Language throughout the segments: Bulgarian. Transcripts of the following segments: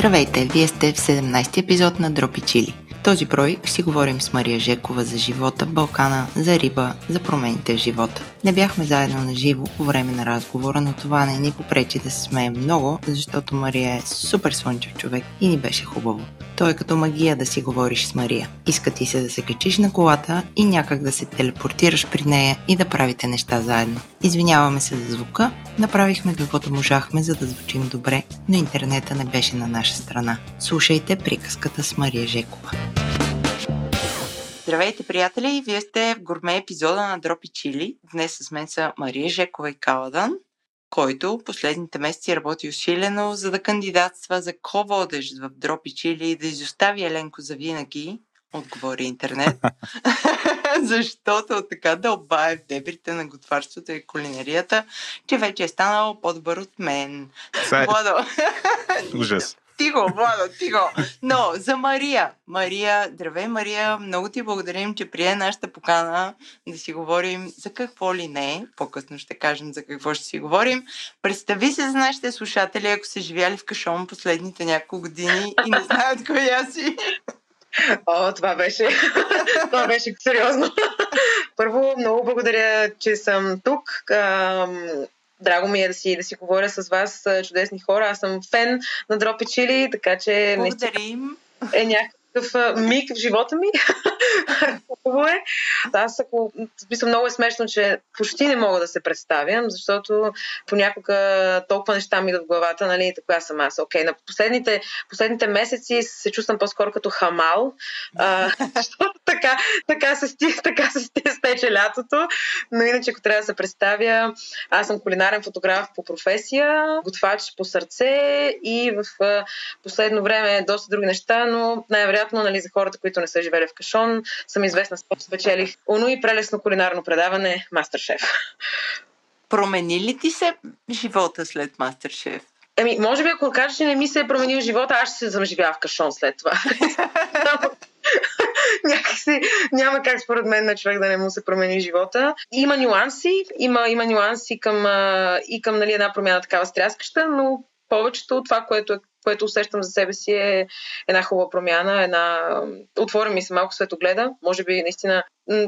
Здравейте, вие сте в 17 епизод на Дропи Чили. Този брой си говорим с Мария Жекова за живота Балкана, за риба, за промените в живота. Не бяхме заедно на живо по време на разговора, но това не ни попречи да се смеем много, защото Мария е супер слънчев човек и ни беше хубаво. Той е като магия да си говориш с Мария. Иска ти се да се качиш на колата и някак да се телепортираш при нея и да правите неща заедно. Извиняваме се за звука, направихме каквото можахме, за да звучим добре, но интернета не беше на наша страна. Слушайте приказката с Мария Жекова. Здравейте, приятели! Вие сте в гурме епизода на Дропи Чили. Днес с мен са Мария Жекова и Каладан, който последните месеци работи усилено, за да кандидатства за ко-водещ в Дропи Чили и да изостави Еленко за винаги, отговори интернет. Защото така дълбае в дебрите на готварството и кулинарията, че вече е станал по-добър от мен. Владо. Ужас. Тихо, Владо, тихо. Но за Мария. Мария, здравей Мария, много ти благодарим, че прие нашата покана да си говорим за какво ли не. По-късно ще кажем за какво ще си говорим. Представи се за нашите слушатели, ако са живяли в Кашон последните няколко години и не знаят коя си. О, това беше, това беше сериозно. Първо, много благодаря, че съм тук. Драго ми е да си, да си говоря с вас, чудесни хора. Аз съм фен на Дропи Чили, така че... Благодарим. Е някакъв миг в живота ми. Хубаво е. Аз ако... Смисъл, много е смешно, че почти не мога да се представям, защото понякога толкова неща ми идват в главата, нали, така съм аз. Окей, на последните, последните месеци се чувствам по-скоро като хамал, а, защото така, така, се сти, така се стече лятото, но иначе ако трябва да се представя, аз съм кулинарен фотограф по професия, готвач по сърце и в последно време доста други неща, но най-вероятно вероятно нали, за хората, които не са живели в Кашон, съм известна с спечелих оно и прелесно кулинарно предаване Мастершеф. Промени ли ти се живота след Мастершеф? Еми, може би ако кажеш, че не ми се е променил живота, аз ще се съм живяла в Кашон след това. Някакси няма как според мен на човек да не му се промени живота. Има нюанси, има, има нюанси към, и към нали, една промяна такава стряскаща, но повечето от това, което, е, което усещам за себе си е една хубава промяна, една... Отвори ми се малко светогледа. Може би наистина,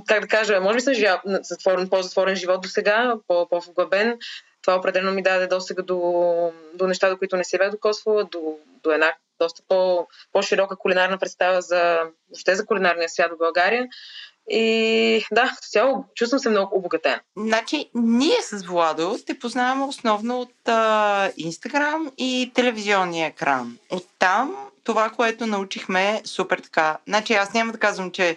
как да кажа, може би съм живял затворен, по-затворен живот до сега, по-вглъбен. Това определено ми даде досега до, до неща, до които не се бях докосвала, до, до една доста по, по-широка кулинарна представа за, въобще за кулинарния свят в България. И да, цяло чувствам се много обогатен. Значи, ние с Владо те познаваме основно от Инстаграм и телевизионния екран. Оттам това, което научихме супер така. Значи, аз няма да казвам, че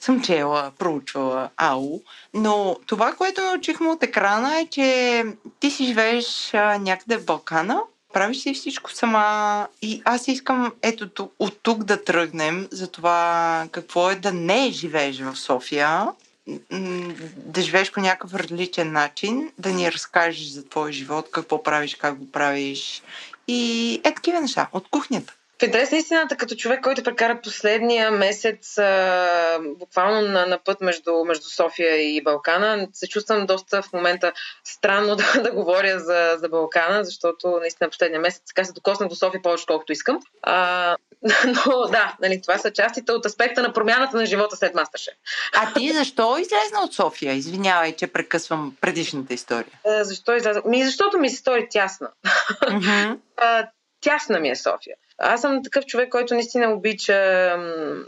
съм чела, проучвала АУ, но това, което научихме от екрана е, че ти си живееш а, някъде в Балкана, правиш си всичко сама? И аз искам ето от тук да тръгнем за това какво е да не живееш в София, да живееш по някакъв различен начин, да ни разкажеш за твоя живот, какво правиш, как го правиш. И е такива неща. От кухнята. В интерес на истината, като човек, който прекара последния месец а, буквално на, на път между, между София и Балкана, се чувствам доста в момента странно да, да говоря за, за Балкана, защото наистина последния месец така се докоснах до София повече, колкото искам. А, но да, нали, това са частите от аспекта на промяната на живота след Мастершеф. А ти защо излезна от София? Извинявай, че прекъсвам предишната история. А, защо излезна? Ми, защото ми се стори тясна. Mm-hmm. тясна ми е София. Аз съм такъв човек, който наистина обича,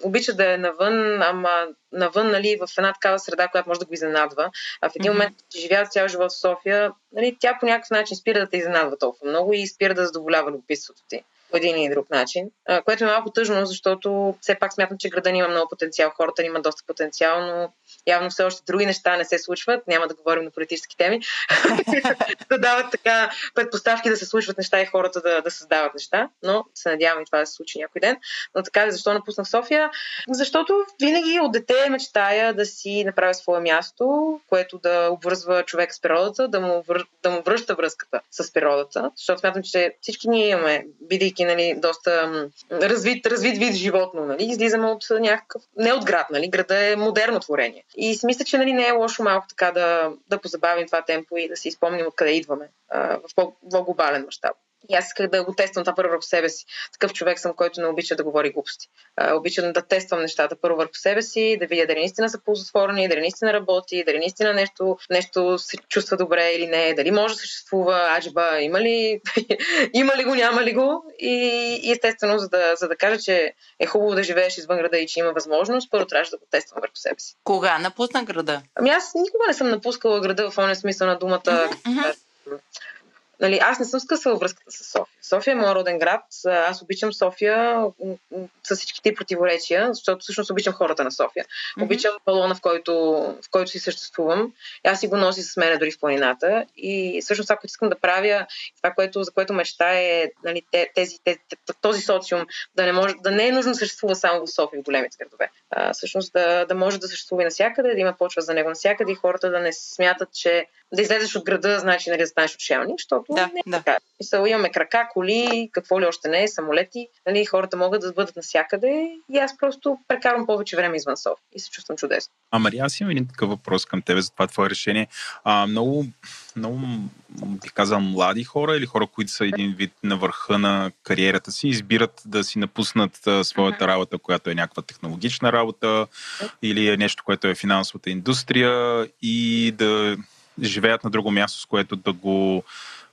обича да е навън, ама навън, нали, в една такава среда, която може да го изненадва. А в един момент, че живея цял живот в София, нали, тя по някакъв начин спира да те изненадва толкова много и спира да задоволява любопитството ти по един или друг начин, което е малко тъжно, защото все пак смятам, че града ни има много потенциал, хората ни имат доста потенциал, но явно все още други неща не се случват, няма да говорим на политически теми, да дават така предпоставки да се случват неща и хората да, да създават неща, но се надявам и това да се случи някой ден. Но така, защо напуснах София? Защото винаги от дете мечтая да си направя свое място, което да обвързва човек с природата, да му, вър... да му връща връзката с природата, защото смятам, че всички ние имаме, бидейки нали, доста развит, развит вид животно, нали, излизаме от някакъв, не от град, нали, града е модерно творение. И си мисля, че нали, не е лошо малко така да, да позабавим това темпо и да си изпомним откъде идваме а, в по-глобален мащаб. И аз исках да го тествам това първо върху себе си. Такъв човек съм, който не обича да говори глупости. А, обичам да тествам нещата първо върху себе си, да видя дали наистина са ползотворни, дали наистина работи, дали наистина нещо, нещо се чувства добре или не, дали може да съществува, аджба, има ли, има ли го, няма ли го. И, и естествено, за да, за да кажа, че е хубаво да живееш извън града и че има възможност, първо трябваше да го тествам върху себе си. Кога напусна града? Ами аз никога не съм напускала града в оня смисъл на думата. Mm-hmm нали, аз не съм скъсала връзката с София. София е моят роден град. Аз обичам София с всичките противоречия, защото всъщност обичам хората на София. Mm-hmm. Обичам балона, в който, в който си съществувам. Аз си го носи с мен дори в планината. И всъщност това, което искам да правя, това, което, за което мечта е нали, тези, тези, този социум да не, може, да не е нужно да съществува само в София, в големите градове. А, всъщност да, да може да съществува и навсякъде, да има почва за него навсякъде и хората да не смятат, че да излезеш от града, значи нали, да станеш отшелник, защото да, не е да. така. Мисъл, имаме крака, коли, какво ли още не е, самолети. Нали, хората могат да бъдат навсякъде и аз просто прекарвам повече време извън София и се чувствам чудесно. А Мария, аз имам един такъв въпрос към тебе за това твое решение. А, много, много, бих казал, млади хора или хора, които са един вид на върха на кариерата си, избират да си напуснат а, своята работа, която е някаква технологична работа или е нещо, което е финансовата индустрия и да живеят на друго място, с което да го,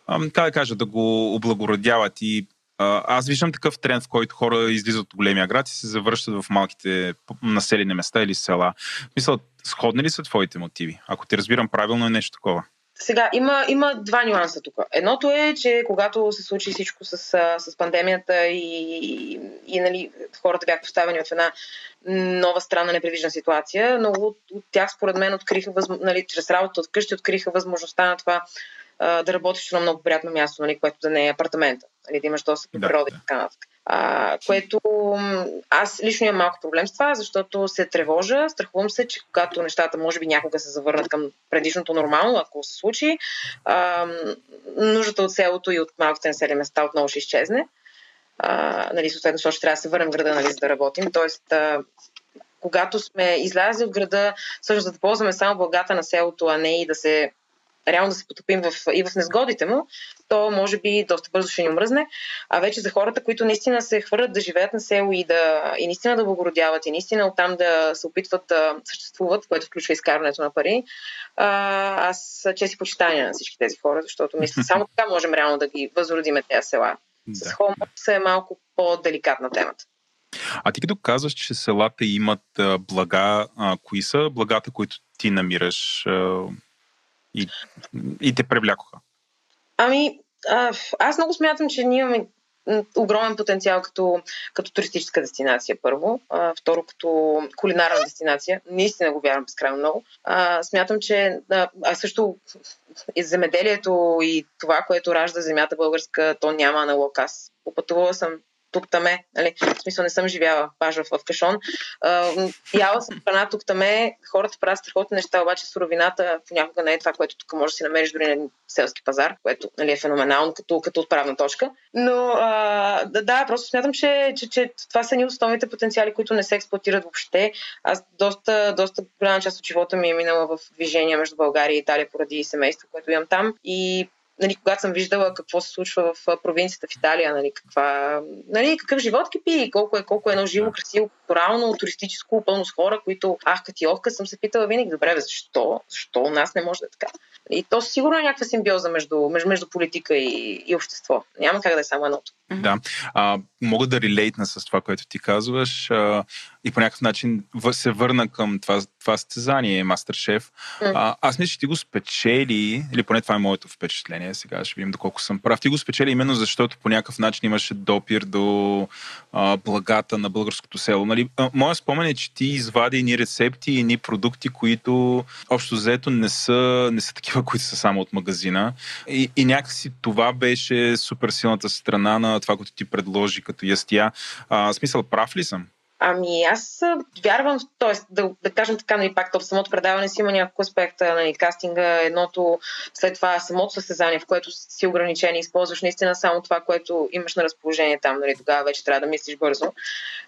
как да кажа, да го облагородяват. И аз виждам такъв тренд, в който хора излизат от големия град и се завръщат в малките населени места или села. Мисля, сходни ли са твоите мотиви? Ако те разбирам правилно, е нещо такова. Сега, има, има два нюанса тук. Едното е, че когато се случи всичко с, с пандемията и, и нали, хората бяха поставени в една нова странна непредвижна ситуация, много от, от тях, според мен, откриха, възм... нали, чрез работа от къщи, откриха възможността на това а, да работиш на много приятно място, нали, което да не е апартамента, нали, да имаш достъп до природа да, и така нататък. А, което аз лично имам малко проблем с това, защото се тревожа, страхувам се, че когато нещата може би някога се завърнат към предишното нормално, ако се случи, а, нуждата от селото и от малките населени места отново ще изчезне. А, нали, съответно, защото трябва да се върнем в града, нали, за да работим. Тоест, а, когато сме излязли от града, всъщност да ползваме само благата на селото, а не и да се реално да се потопим в, и в незгодите му, то може би доста бързо ще ни омръзне. А вече за хората, които наистина се хвърлят да живеят на село и, да, и наистина да благородяват, и наистина оттам да се опитват да съществуват, което включва изкарването на пари, а, аз чест и почитания на всички тези хора, защото мисля, само така можем реално да ги възродиме тези села. Да. С хомо е малко по-деликатна темата. А ти като казваш, че селата имат блага, а, кои са благата, които ти намираш а, и, и те привлякоха? Ами, аз много смятам, че ние имаме огромен потенциал като, като туристическа дестинация, първо. А, второ, като кулинарна дестинация. Наистина го вярвам безкрайно много. А, смятам, че а, а също и земеделието и това, което ражда земята българска, то няма аналог. Аз попътувала съм тук-таме. Нали? В смисъл не съм живяла пажа в, кашон. яла съм храна тук-таме. Хората правят страхотни неща, обаче суровината понякога не е това, което тук може да си намериш дори на селски пазар, което нали, е феноменално като, като отправна точка. Но а, да, да, просто смятам, че, че, че това са ни основните потенциали, които не се експлуатират въобще. Аз доста, доста голяма част от живота ми е минала в движение между България и Италия поради семейство, което имам там. И нали, когато съм виждала какво се случва в провинцията в Италия, нали, каква, нали, какъв живот кипи, колко е, колко е едно живо, красиво, културално, туристическо, пълно с хора, които ахка ти охка, съм се питала винаги, добре, бе, защо? Защо у нас не може да е така? И то сигурно е някаква симбиоза между, между, между политика и, и общество. Няма как да е само едното. Да. А, мога да релейтна с това, което ти казваш а, и по някакъв начин се върна към това, това състезание, Мастершеф. А, аз мисля, че ти го спечели, или поне това е моето впечатление, сега ще видим доколко съм прав. Ти го спечели именно защото по някакъв начин имаше допир до а, благата на българското село. Нали? Моя спомен е, че ти извади ни рецепти и ни продукти, които общо взето не са, не са такива, които са само от магазина. И, и някакси това беше супер силната страна на това, което ти предложи като ястия. А, смисъл, прав ли съм? Ами аз вярвам, т.е. Да, да кажем така, нали, пак то в самото предаване си има няколко аспекта, нали, кастинга, едното, след това самото състезание, в което си ограничен и използваш наистина само това, което имаш на разположение там, нали, тогава вече трябва да мислиш бързо.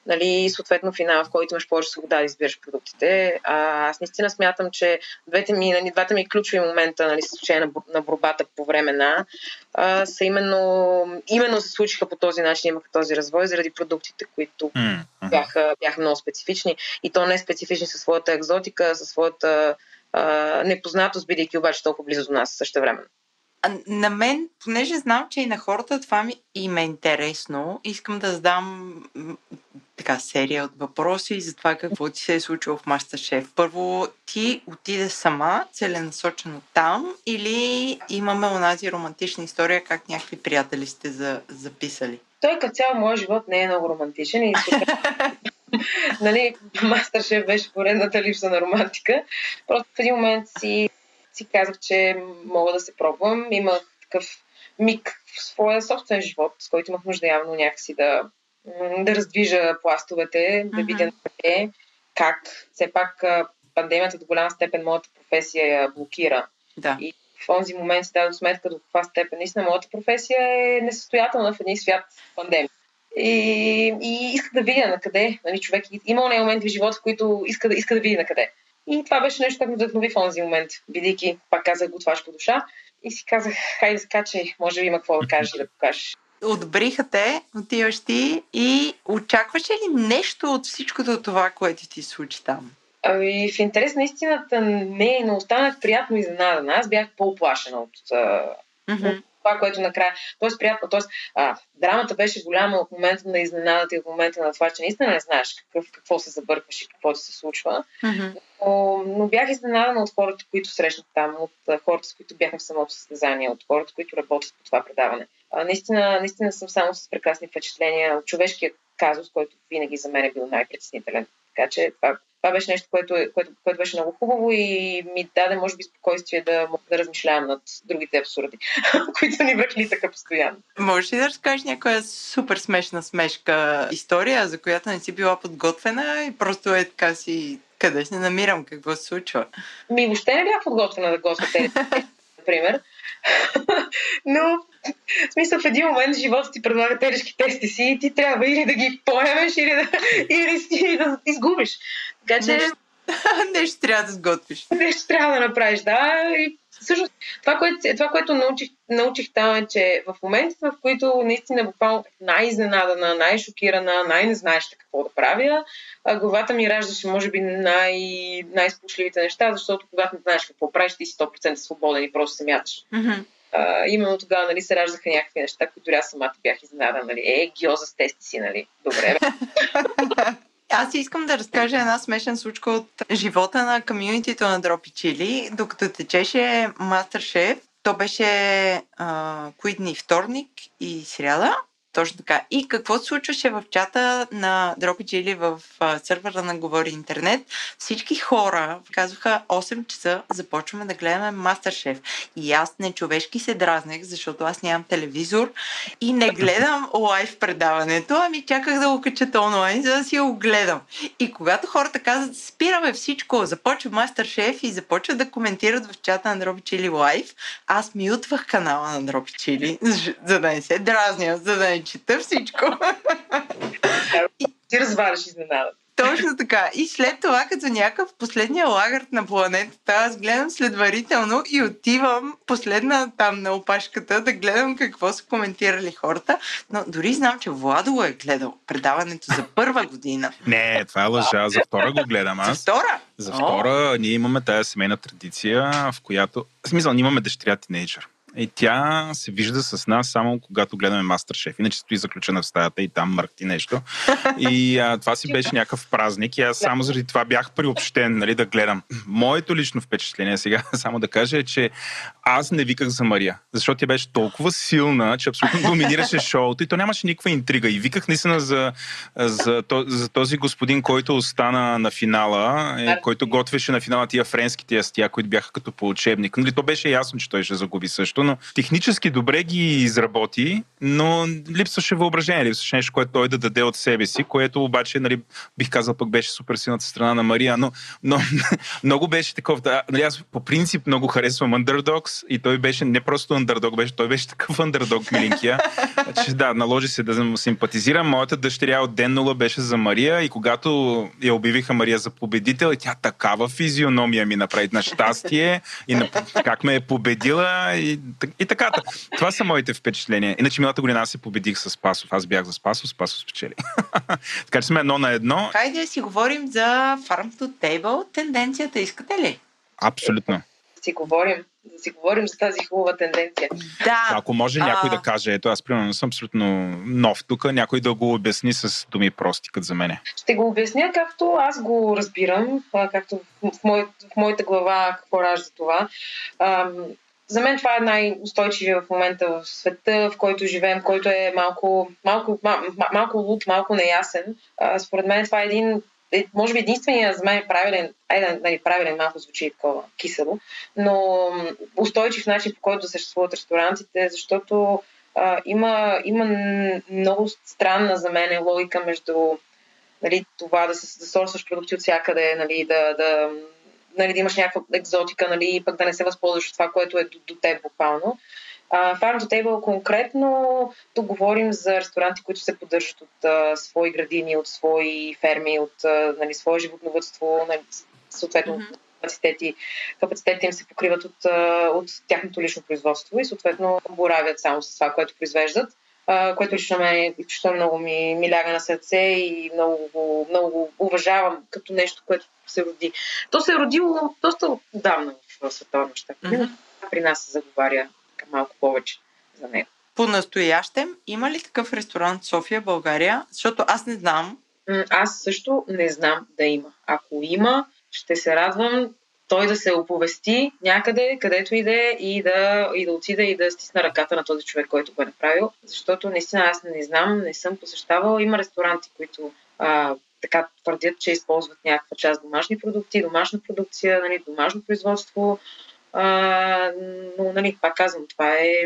Нали, и съответно финал, в който имаш повече свобода да избираш продуктите. А, аз наистина смятам, че двете ми, нали, двата ми ключови момента, нали, с на, на борбата по време на, а, са именно, именно се случиха по този начин, имаха този развой заради продуктите, които mm-hmm. Бяха, бяха много специфични и то не специфични със своята екзотика, със своята а, непознатост, бидейки обаче толкова близо до нас също време. На мен, понеже знам, че и на хората това ми им е интересно, искам да задам така серия от въпроси за това какво ти се е случило в Мастершеф. Първо, ти отиде сама, целенасочено там или имаме онази романтична история, как някакви приятели сте за, записали? Той като цяло моят живот не е много романтичен и нали, Мастершеф беше поредната липса на романтика. Просто в един момент си, си казах, че мога да се пробвам. Имах такъв миг в своя собствен живот, с който имах нужда явно някакси да, да раздвижа пластовете, да видя къде, как. Все пак пандемията до голяма степен моята професия я блокира. Да. И в този момент си дадох сметка до каква степен наистина моята професия е несъстоятелна в един свят пандемия. И, и иска да видя на къде. Нали, човек има не моменти в живота, в които иска да, иска да види на къде. И това беше нещо, което ме вдъхнови в този момент, бидейки, пак казах, готваш по душа. И си казах, хайде скачай, може би има какво да кажеш и да покажеш. Отбриха те, отиваш ти и очакваш ли нещо от всичкото това, което ти случи там? Ами, в интерес на истината не, но останах приятно изненадана. Аз бях по-оплашена от, mm-hmm. от това, което накрая. Тоест, приятно. Тоест, а, драмата беше голяма от момента на изненадата и от момента на това, че наистина не знаеш какъв, какво се забъркваш и какво ти се случва. Mm-hmm. Но, но бях изненадана от хората, които срещнах там, от хората, с които бяхме в самото състезание, от хората, които работят по това предаване. А, наистина, наистина съм само с прекрасни впечатления от човешкият казус, който винаги за мен е бил най-притеснителен. Така че това това беше нещо, което, което, което беше много хубаво и ми даде, може би, спокойствие да да размишлявам над другите абсурди, които ни връхлитаха постоянно. Можеш ли да разкажеш някоя супер смешна смешка история, за която не си била подготвена и просто е така си къде се намирам, какво се случва? Ми въобще не бях подготвена да тези, например. Но, в смисъл, в един момент живота ти предлага тежки тести си и ти трябва или да ги поемеш, или да, или, или да изгубиш. Така че... Нещо, нещо трябва да сготвиш. Нещо трябва да направиш, да. И всъщност, това, което, това, което научих, научих там е, че в моментите, в които наистина буквално най-изненадана, най-шокирана, най-не знаеща какво да правя, главата ми раждаше, може би, най- най-спушливите неща, защото когато не знаеш какво правиш, ти си 100% свободен и просто се мяташ. Mm-hmm. А, именно тогава нали, се раждаха някакви неща, които аз самата бях изненадана. Нали. Е, гиоза с тести си, нали? Добре. Аз искам да разкажа една смешна случка от живота на комьюнитито на Дропи Чили. Докато течеше Мастер то беше а, кои? Вторник и сряда. Точно така. И какво се случваше в чата на Дропич или в сървъра на Говори Интернет? Всички хора казваха 8 часа започваме да гледаме Мастершеф. И аз нечовешки се дразнех, защото аз нямам телевизор и не гледам лайв предаването, ами чаках да го качат онлайн, за да си го гледам. И когато хората казват, спираме всичко, започва Мастершеф и започват да коментират в чата на Дропич или лайв, аз мютвах канала на Дропич или, за да не се дразня, за да не чета всичко. Ти разваляш изненада. Точно така. И след това, като някакъв последния лагърт на планетата, аз гледам следварително и отивам последна там на опашката да гледам какво са коментирали хората. Но дори знам, че Владо е гледал предаването за първа година. Не, това е лъжа. За втора го гледам аз. За втора? За втора О. ние имаме тази семейна традиция, в която... В смисъл, ние имаме дъщеря тинейджър. И тя се вижда с нас само когато гледаме Мастер-шеф. Иначе стои заключена в стаята и там мъркти нещо. И а, това си беше някакъв празник и аз само заради това бях приобщен нали, да гледам. Моето лично впечатление сега, само да кажа, е, че аз не виках за Мария, защото тя беше толкова силна, че абсолютно доминираше шоуто и то нямаше никаква интрига. И виках наистина за, за, за този господин, който остана на финала, е, който готвеше на финала тия френски тия стия, които бяха като по учебник. Нали, то беше ясно, че той ще загуби също, примерно технически добре ги изработи, но липсваше въображение, липсваше нещо, което той да даде от себе си, което обаче, нали, бих казал, пък беше супер силната страна на Мария, но, но много беше такова. Да, нали, аз по принцип много харесвам Underdogs и той беше не просто Underdog, беше, той беше такъв Underdog, миленкия. Значи, да, наложи се да му симпатизирам. Моята дъщеря от ден нула беше за Мария и когато я обявиха Мария за победител, тя такава физиономия ми направи на щастие и на, как ме е победила и, и така. Това са моите впечатления. Иначе миналата година аз се победих с Спасов. Аз бях за Спасов, Спасов спечели. така че сме едно на едно. Хайде да си говорим за Farm to Table. Тенденцията искате ли? Абсолютно. Да си говорим да си говорим за тази хубава тенденция. Да. Ако може някой а... да каже, ето аз примерно съм абсолютно нов тук, някой да го обясни с думи прости, като за мене. Ще го обясня както аз го разбирам, както в, мой, в моята глава какво ражда това. За мен това е най-устойчивия в момента в света, в който живеем, който е малко, малко, мал, малко луд, малко неясен. А, според мен това е един е, може би единствения за мен правилен, айде, нали, правилен малко звучи такова кисело, но устойчив начин по който да съществуват ресторантите, защото а, има, има много странна за мен логика между нали, това да, се, да сорсваш продукти от всякъде, нали, да, да, нали, да имаш някаква екзотика, нали, и пък да не се възползваш от това, което е до, до теб буквално. Uh, Farm to Table конкретно, тук говорим за ресторанти, които се поддържат от uh, свои градини, от свои ферми, от uh, нали, свое животновътство, нали, съответно mm-hmm. капацитети, капацитетите им се покриват от, uh, от тяхното лично производство и съответно боравят само с това, което произвеждат. Което лично ме изключително много ми, ми ляга на сърце и много, много уважавам като нещо, което се роди. То се е родило доста отдавна в световна щаб. Mm-hmm. При нас се заговаря малко повече за него. По-настоящем, има ли такъв ресторант в София, България? Защото аз не знам. Аз също не знам да има. Ако има, ще се радвам той да се оповести някъде, където иде и да, и да отида и да стисна ръката на този човек, който го е направил. Защото наистина аз не знам, не съм посещавала. Има ресторанти, които а, така твърдят, че използват някаква част домашни продукти, домашна продукция, нали, домашно производство. А, но, нали, пак казвам, това е...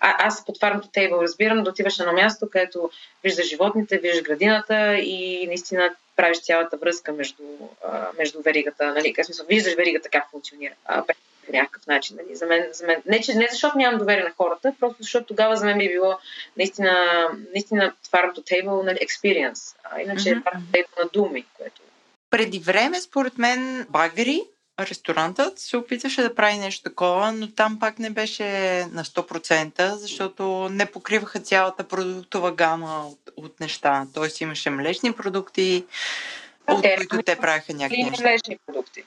А, аз под фармто тейбъл разбирам да отиваш на място, където виждаш животните, виждаш градината и наистина правиш цялата връзка между, а, между веригата. Нали, как смисъл, виждаш веригата как функционира. А, по някакъв начин. Нали. За мен, за мен, не, че, не защото нямам доверие на хората, просто защото тогава за мен би било наистина, наистина farm to table нали, experience. А иначе mm-hmm. farm to table на думи, което преди време, според мен, багари ресторантът се опитваше да прави нещо такова, но там пак не беше на 100%, защото не покриваха цялата продуктова гама от, от неща. Тоест имаше млечни продукти, а, от те, които те правиха някакви неща. млечни продукти.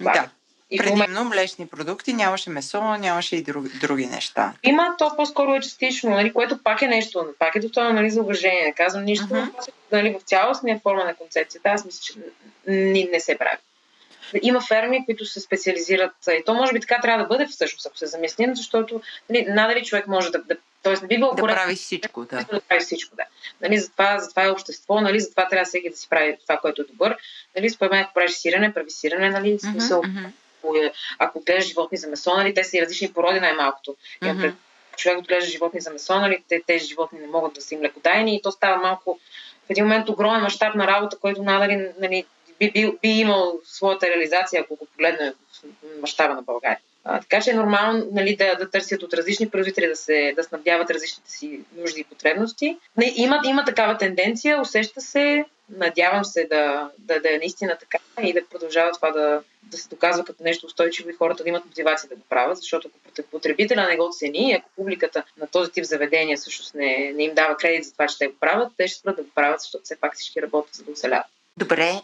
Да. И Предимно млечни продукти, нямаше месо, нямаше и други, други неща. Има, то по-скоро е частично, нали, което пак е нещо, пак е достойно нали, за уважение. Не казвам нищо, uh-huh. нали, в цялостния форма на концепцията, аз мисля, че не, не се прави има ферми, които се специализират. И то може би така трябва да бъде всъщност, ако се замислим, защото нали, надали човек може да, да Тоест, не би било да коректно, прави всичко, да. да прави всичко, да. Нали, затова, затова е общество, нали, затова трябва всеки да си прави това, което е добър. Нали, според мен, ако правиш сирене, прави сирене, нали, смисъл, mm-hmm. ако гледаш животни за месо, нали, те са и различни породи най-малкото. Mm-hmm. Човек отглежда животни за месо, нали, те, тези животни не могат да са им млекодайни и то става малко в един момент огромен мащаб на работа, който надали нали, би, би, би имал своята реализация, ако го погледнем в мащаба на България. А, така че е нормално нали, да, да търсят от различни производители да, се, да снабдяват различните си нужди и потребности. Не, има, има такава тенденция, усеща се, надявам се да, да, да е наистина така и да продължава това да, да се доказва като нещо устойчиво и хората да имат мотивация да го правят, защото ако потребителя не го цени, ако публиката на този тип заведения всъщност не, не им дава кредит за това, че те го правят, те ще спрат да го правят, защото все пак всички работят за да оцеляват. Добре,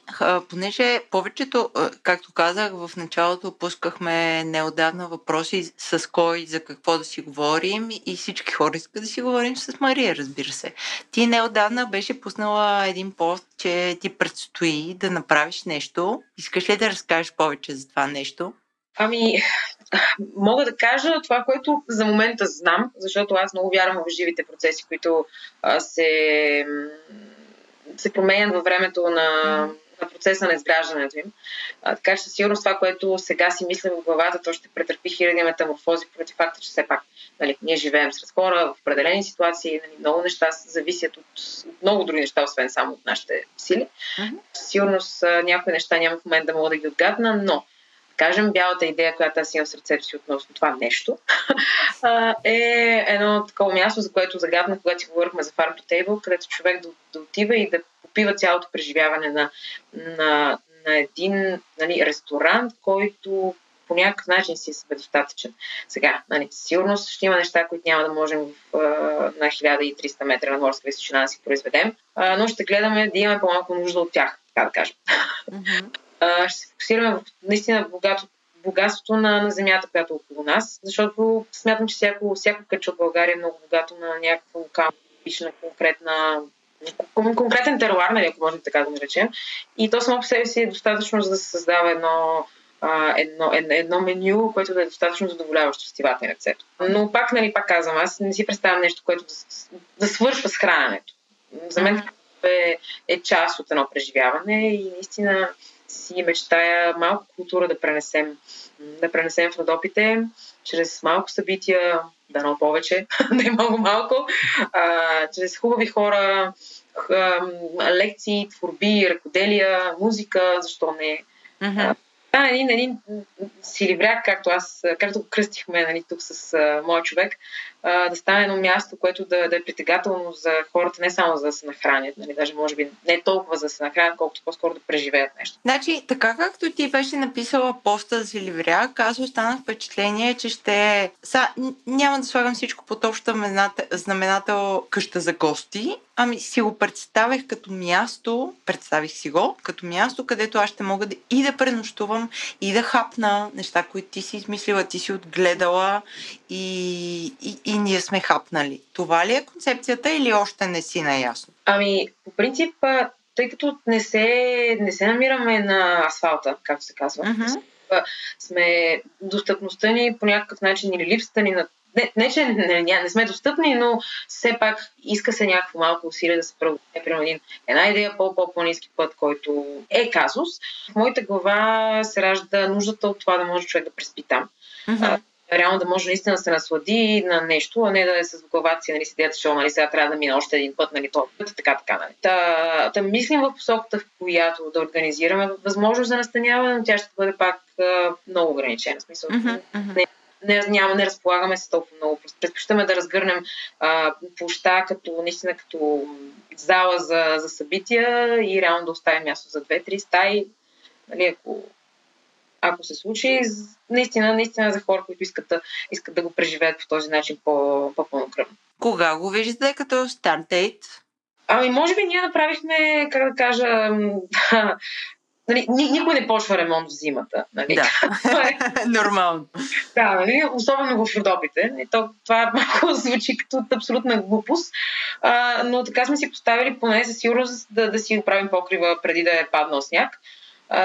понеже повечето, както казах, в началото пускахме неодавна въпроси с кой, за какво да си говорим и всички хора искат да си говорим с Мария, разбира се. Ти неодавна беше пуснала един пост, че ти предстои да направиш нещо. Искаш ли да разкажеш повече за това нещо? Ами, мога да кажа това, което за момента знам, защото аз много вярвам в живите процеси, които се се променят във времето на, на процеса на изграждането им. А, така че със сигурност това, което сега си мисля в главата, то ще претърпи хиляди метаморфози против факта, че все пак нали, ние живеем сред хора в определени ситуации, нали, много неща зависят от, от много други неща, освен само от нашите сили. Със сигурност някои неща няма в момента да мога да ги отгадна, но кажем, бялата идея, която аз имам в сърцето си относно това нещо, е едно такова място, за което загаднах, когато си говорихме за Farm to Table, където човек да, да отива и да попива цялото преживяване на, на, на един нали, ресторант, който по някакъв начин си е достатъчен. Сега, нали, сигурно ще има неща, които няма да можем в, на 1300 метра на морска височина да си произведем, но ще гледаме да имаме по-малко нужда от тях, така да кажем. Mm-hmm ще се фокусираме в наистина богато, богатството на, на земята, която е около нас, защото смятам, че всяко, всяко кътче от България е много богато на някаква локална, на конкретна конкретен теруар, нали, ако можем така да наречем. И то само по себе си е достатъчно, за да се създава едно, едно, едно, едно меню, което да е достатъчно задоволяващо стивата и рецепт. Но пак, нали, пак казвам, аз не си представям нещо, което да, да свършва с храненето. За мен е, е част от едно преживяване и наистина си мечтая малко култура да пренесем, да пренесем в Родопите, чрез малко събития, дано повече, не много малко, а, чрез хубави хора, лекции, творби, ръкоделия, музика, защо не. Mm-hmm. Да, един, един силивряк, както аз, както го кръстихме нали, тук с а, моя човек, да стане едно място, което да, да е притегателно за хората, не само за да се нахранят, нали, даже може би не толкова за да се нахранят, колкото по-скоро да преживеят нещо. Значи, така както ти беше написала поста за Силивряк, аз останах впечатление, че ще... Са, няма да слагам всичко под обща знаменател къща за гости, Ами си го представих като място, представих си го като място, където аз ще мога да, и да пренощувам, и да хапна неща, които ти си измислила, ти си отгледала и, и, и ние сме хапнали. Това ли е концепцията или още не си наясно? Ами, по принцип, тъй като не се, не се намираме на асфалта, както се казва, mm-hmm. сме достъпността ни по някакъв начин или липсата ни на не, не че не, не, не сме достъпни, но все пак иска се някакво малко усилие да се преодолее примерно един, една идея по, по, по-низки път, който е казус. В моята глава се ражда нуждата от това да може човек да преспи там. Mm-hmm. Реално да може наистина да се наслади на нещо, а не да е с главата си, нали, седят, шоу, нали, сега трябва да мина още един път, нали, този път така, така, нали. Та, та мислим в посоката, в която да организираме възможност за настаняване, но тя ще бъде пак а, много ограничена. В смисъл, mm-hmm. не не, няма, не разполагаме с толкова много. Предпочитаме да разгърнем а, площа като, наистина като зала за, за събития и реално да оставим място за две-три стаи. Нали, ако, ако се случи, наистина, наистина за хора, които искат да, искат да го преживеят по този начин по, по-пълнокръвно. Кога го виждате като старт дейт? Ами, може би ние направихме, как да кажа, Нали, никой не почва ремонт в зимата. Нали? Да, е нормално. Да, нали? особено в Родопите. То, това малко звучи като абсолютна глупост, а, но така сме си поставили поне със сигурност да, да си оправим покрива преди да е паднал сняг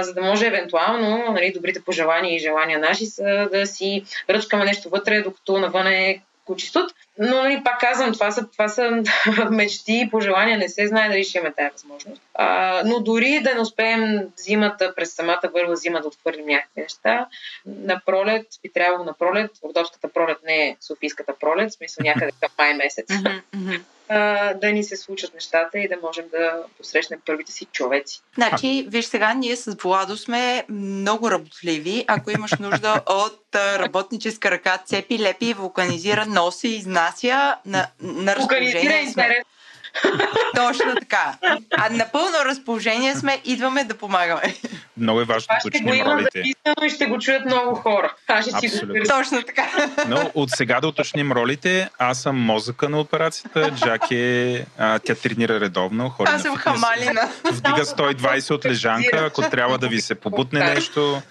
за да може евентуално нали, добрите пожелания и желания наши са да си ръчкаме нещо вътре, докато навън е кучистот. Но нали, пак казвам, това са, това са мечти и пожелания, не се знае дали ще имаме тази възможност. А, но дори да не успеем зимата, през самата върва зима да отхвърлим някакви неща, на пролет би трябвало на пролет, Ордовската пролет не е Софийската пролет, в смисъл някъде към май месец а, да ни се случат нещата и да можем да посрещнем първите си човеци. Значи, виж сега, ние с Владо сме много работливи. Ако имаш нужда от работническа ръка, цепи, лепи, вулканизира, носи, изнася на, на разположение. Сме. Точно така. А на пълно разположение сме, идваме да помагаме. Много е важно да уточним ролите. и ще го чуят много хора. Аз ще си го Точно така. Но от сега да уточним ролите. Аз съм мозъка на операцията, Джак е... А, тя тренира редовно. Хори Аз съм хамалина. Вдига 120 от лежанка, ако трябва да ви се побутне нещо.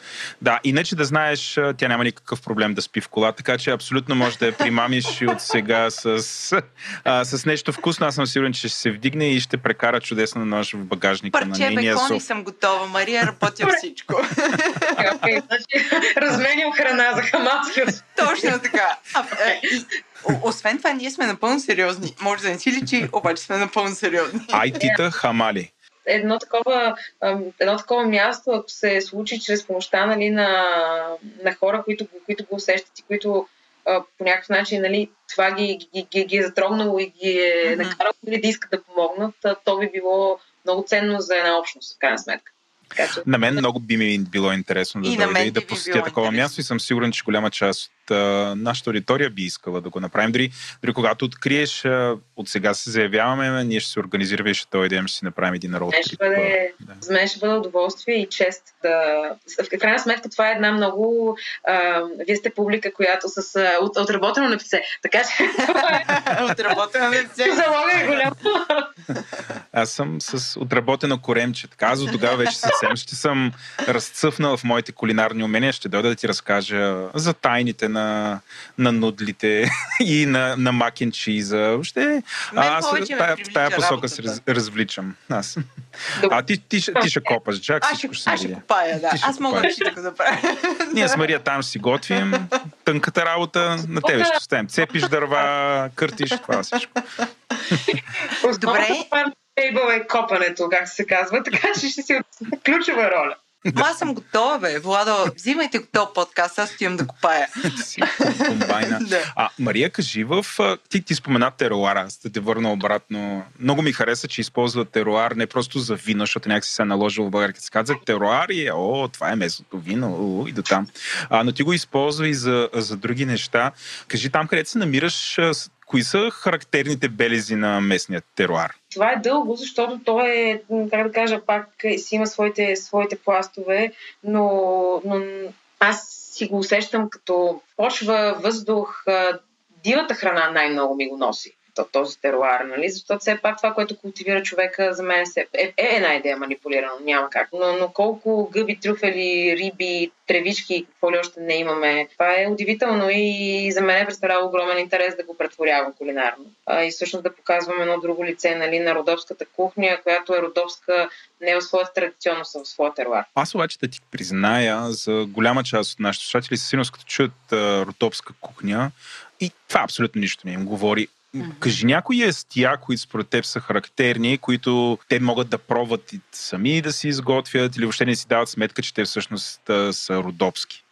Да, иначе да знаеш, тя няма никакъв проблем да спи в кола, така че абсолютно може да я примамиш и от сега с, а, с нещо вкусно. Аз съм сигурен, ще се вдигне и ще прекара чудесна нощ в багажника Парче, на нейния бекони съм готова. Мария работя всичко. okay, значи, разменям храна за хамаски. Точно така. А, е, и, освен това, ние сме напълно сериозни. Може да не си личи, обаче сме напълно сериозни. Айтита хамали. едно такова, едно такова място, ако се случи чрез помощта нали, на, на хора, които, които го усещат и които по някакъв начин нали, това ги, ги, ги, ги е затрогнало и ги е mm-hmm. накарало нали, да искат да помогнат, то би било много ценно за една общност, в крайна сметка. Така, че... На мен много би ми било интересно да дойда и да посетя такова интересно. място и съм сигурен, че голяма част от а, нашата аудитория би искала да го направим. Дори, дори когато откриеш, а, от сега се заявяваме, ние ще се организираме и ще дойдем, ще си направим един народ. Ще бъде, да. За мен ще бъде удоволствие и чест да... В крайна сметка това е една много... А, вие сте публика, която с а, от, отработено на писе. Така че... отработено на писе. Залога е голям. Аз съм с отработено коремче. Така, аз от тогава вече съвсем ще съм разцъфнал в моите кулинарни умения. Ще дойда да ти разкажа за тайните на, на нудлите и на, на макен чиза. Въобще, аз в тая, тая посока се раз, развличам. Аз. А ти, ти, ти, ти ще копаш, Джак. Аз ще, ще, ще копая, да. Аз мога да го направя. Ние с Мария там ще си готвим. Тънката работа на тебе ще оставим. Цепиш дърва, къртиш, това всичко. Добре. Тейбъл е копането, как се казва, така че ще си от ключова роля. Ма аз съм готова, бе. Владо, взимайте го този подкаст, аз отивам да копая. комбайна. да. А, Мария, кажи в... Ти, ти спомена теруара, аз да те върна обратно. Много ми хареса, че използва теруар не просто за вино, защото някакси се е наложил в България. Се каза теруар и е, о, това е местното вино, о, и до там. А, но ти го използва и за, за други неща. Кажи там, където се намираш, кои са характерните белези на местния теруар? Това е дълго, защото то е, как да кажа, пак си има своите, своите пластове, но, но аз си го усещам като почва, въздух, дивата храна най-много ми го носи този теруар, нали? Защото все пак това, което култивира човека, за мен е, е, е една идея манипулирано, няма как. Но, но колко гъби, трюфели, риби, тревички, какво ли още не имаме, това е удивително и за мен е представлява огромен интерес да го претворявам кулинарно. А, и всъщност да показвам едно друго лице нали, на родопската кухня, която е родопска не в своята традиционност, а в своя теруар. Аз обаче да ти призная, за голяма част от нашите слушатели, със сигурност като чуят родопска кухня, и това абсолютно нищо не им говори. Кажи някои естия, които според теб са характерни, които те могат да пробват и сами да си изготвят или въобще не си дават сметка, че те всъщност са родопски.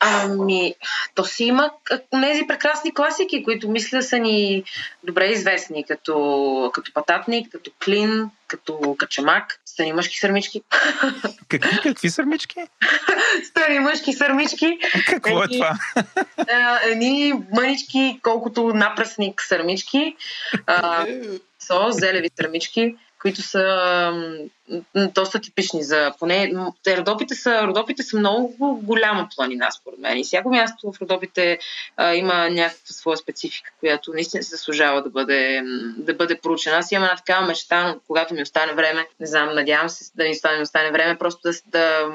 Ами, то си има тези прекрасни класики, които мисля са ни добре известни, като, като пататник, като клин, като качамак, стани мъжки сърмички. Какви, какви сърмички? Стани мъжки сърмички. Какво е това? Едни мънички, колкото напръсник сърмички. А, со, зелеви сърмички които са доста типични за поне... Родопите са, Родопите са много голяма планина, според мен. И всяко място в Родопите а, има някаква своя специфика, която наистина се заслужава да бъде, да бъде проучена. Аз имам една такава мечта, когато ми остане време, не знам, надявам се да ми остане, остане време, просто да, да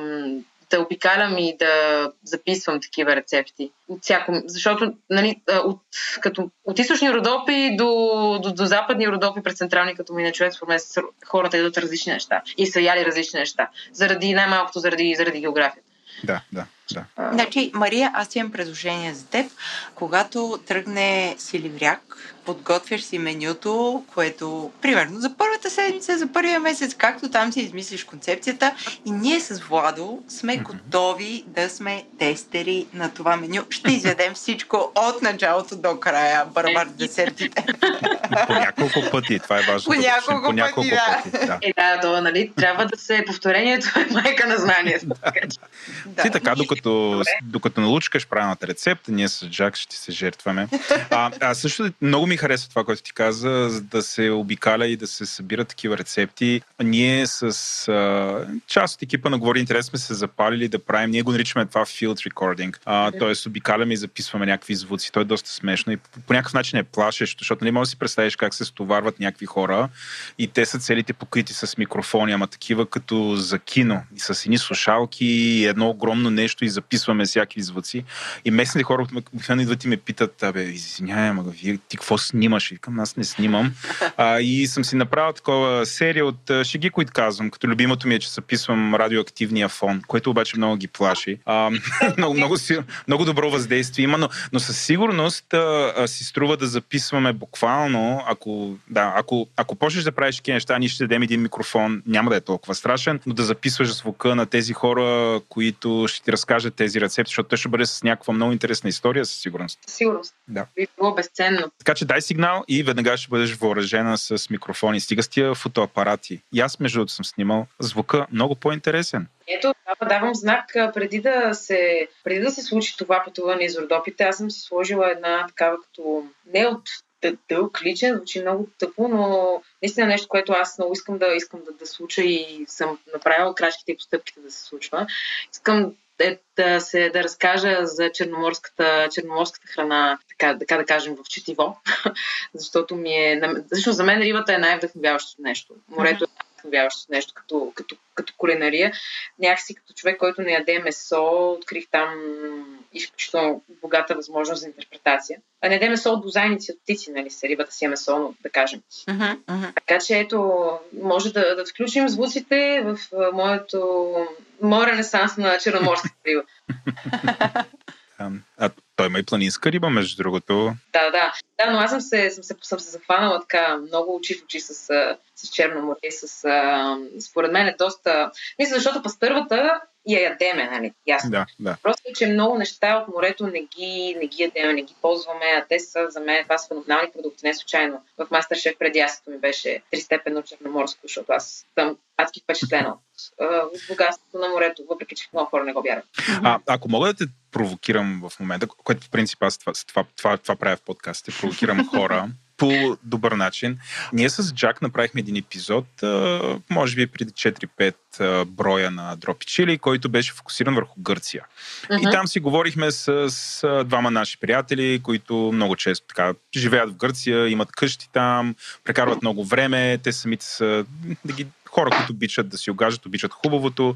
да обикалям и да записвам такива рецепти. От всяко, защото нали, от, като, от източни родопи до, до, до западни родопи пред централни, като ми на човек, според мен хората идват различни неща и са яли различни неща. Заради най-малкото, заради, заради географията. Да, да. Да. Значи, Мария, аз имам предложение за теб. Когато тръгне Силивряк, подготвяш си менюто, което, примерно, за първата седмица, за първия месец, както там си измислиш концепцията, и ние с Владо сме готови да сме тестери на това меню. Ще изведем всичко от началото до края, барбар десертите. По няколко пъти, това е важно. По няколко, по няколко пъти, да. пъти. Да. Е, да, то, нали, трябва да се повторението е майка на знанието. да. Ти така, докато, докато налучкаш правилната рецепта, ние с Джак ще се жертваме. А, а също много ми харесва това, което ти каза, за да се обикаля и да се събират такива рецепти. Ние с а, част от екипа на Говори Интерес сме се запалили да правим, ние го наричаме това field recording, а, т.е. обикаляме и записваме някакви звуци. То е доста смешно и по, по някакъв начин е плашещо, защото не можеш да си представиш как се стоварват някакви хора и те са целите покрити с микрофони, ама такива като за кино, и с едни слушалки и едно огромно нещо и записваме всякакви звуци. И местните хора обикновено идват и ме питат, абе, извинявай, ама вие ти какво снимаш? И към аз не снимам. А, и съм си направил такова серия от шеги, които казвам, като любимото ми е, че записвам радиоактивния фон, което обаче много ги плаши. А, много, много, много добро въздействие има, но, но със сигурност а, а, си струва да записваме буквално, ако, да, ако, ако почнеш да правиш такива неща, ние ще дадем един микрофон, няма да е толкова страшен, но да записваш звука на тези хора, които ще ти разкажат тези рецепти, защото те ще бъде с някаква много интересна история, със сигурност. Сигурност. Да. Би било безценно. Така че дай сигнал и веднага ще бъдеш въоръжена с микрофони. Стига с тия фотоапарати. И аз, между другото, съм снимал звука много по-интересен. Ето, това давам знак преди да се, преди да се случи това пътуване из Родопите, аз съм си сложила една такава като не от дълг личен, звучи много тъпо, но наистина нещо, което аз много искам да искам да, да случа и съм направила крачките и постъпките да се случва. Искам е да, се, да разкажа за черноморската, черноморската храна, така, така да кажем, в четиво, защото ми е... Защото за мен рибата е най-вдъхновяващото нещо. Морето е най-вдъхновяващото нещо като, като, като кулинария. Някакси като човек, който не яде месо, открих там изключително богата възможност за интерпретация. А не яде месо от бозайници, от птици, нали, се рибата си е месо, но да кажем. Uh-huh, uh-huh. Така че ето, може да, да включим звуците в моето, моят ренесанс на черноморската риба. Има и планинска риба, между другото. Да, да. Да, но аз съм се, съм се, съм се захванала така много очи в очи с, с Черно море. С, според мен е доста... Мисля, защото пастървата я ядеме, нали? Ясно. Да, да. Просто, че много неща от морето не ги, не ги ядеме, не ги ползваме, а те са за мен това са феноменални продукти. Не случайно. В Мастершеф преди аз ми беше тристепенно черноморско, защото аз съм адски впечатлена от, от богатството на морето, въпреки че много хора не го вярват. А, ако мога да те провокирам в момента, което в принцип аз това, това, това, това правя в подкастите, провокирам хора по добър начин. Ние с Джак направихме един епизод, може би преди 4-5 броя на Дропи Чили, който беше фокусиран върху Гърция. Uh-huh. И там си говорихме с, с двама наши приятели, които много често така живеят в Гърция, имат къщи там, прекарват много време, те самите са да ги хора, които обичат да си огажат, обичат хубавото.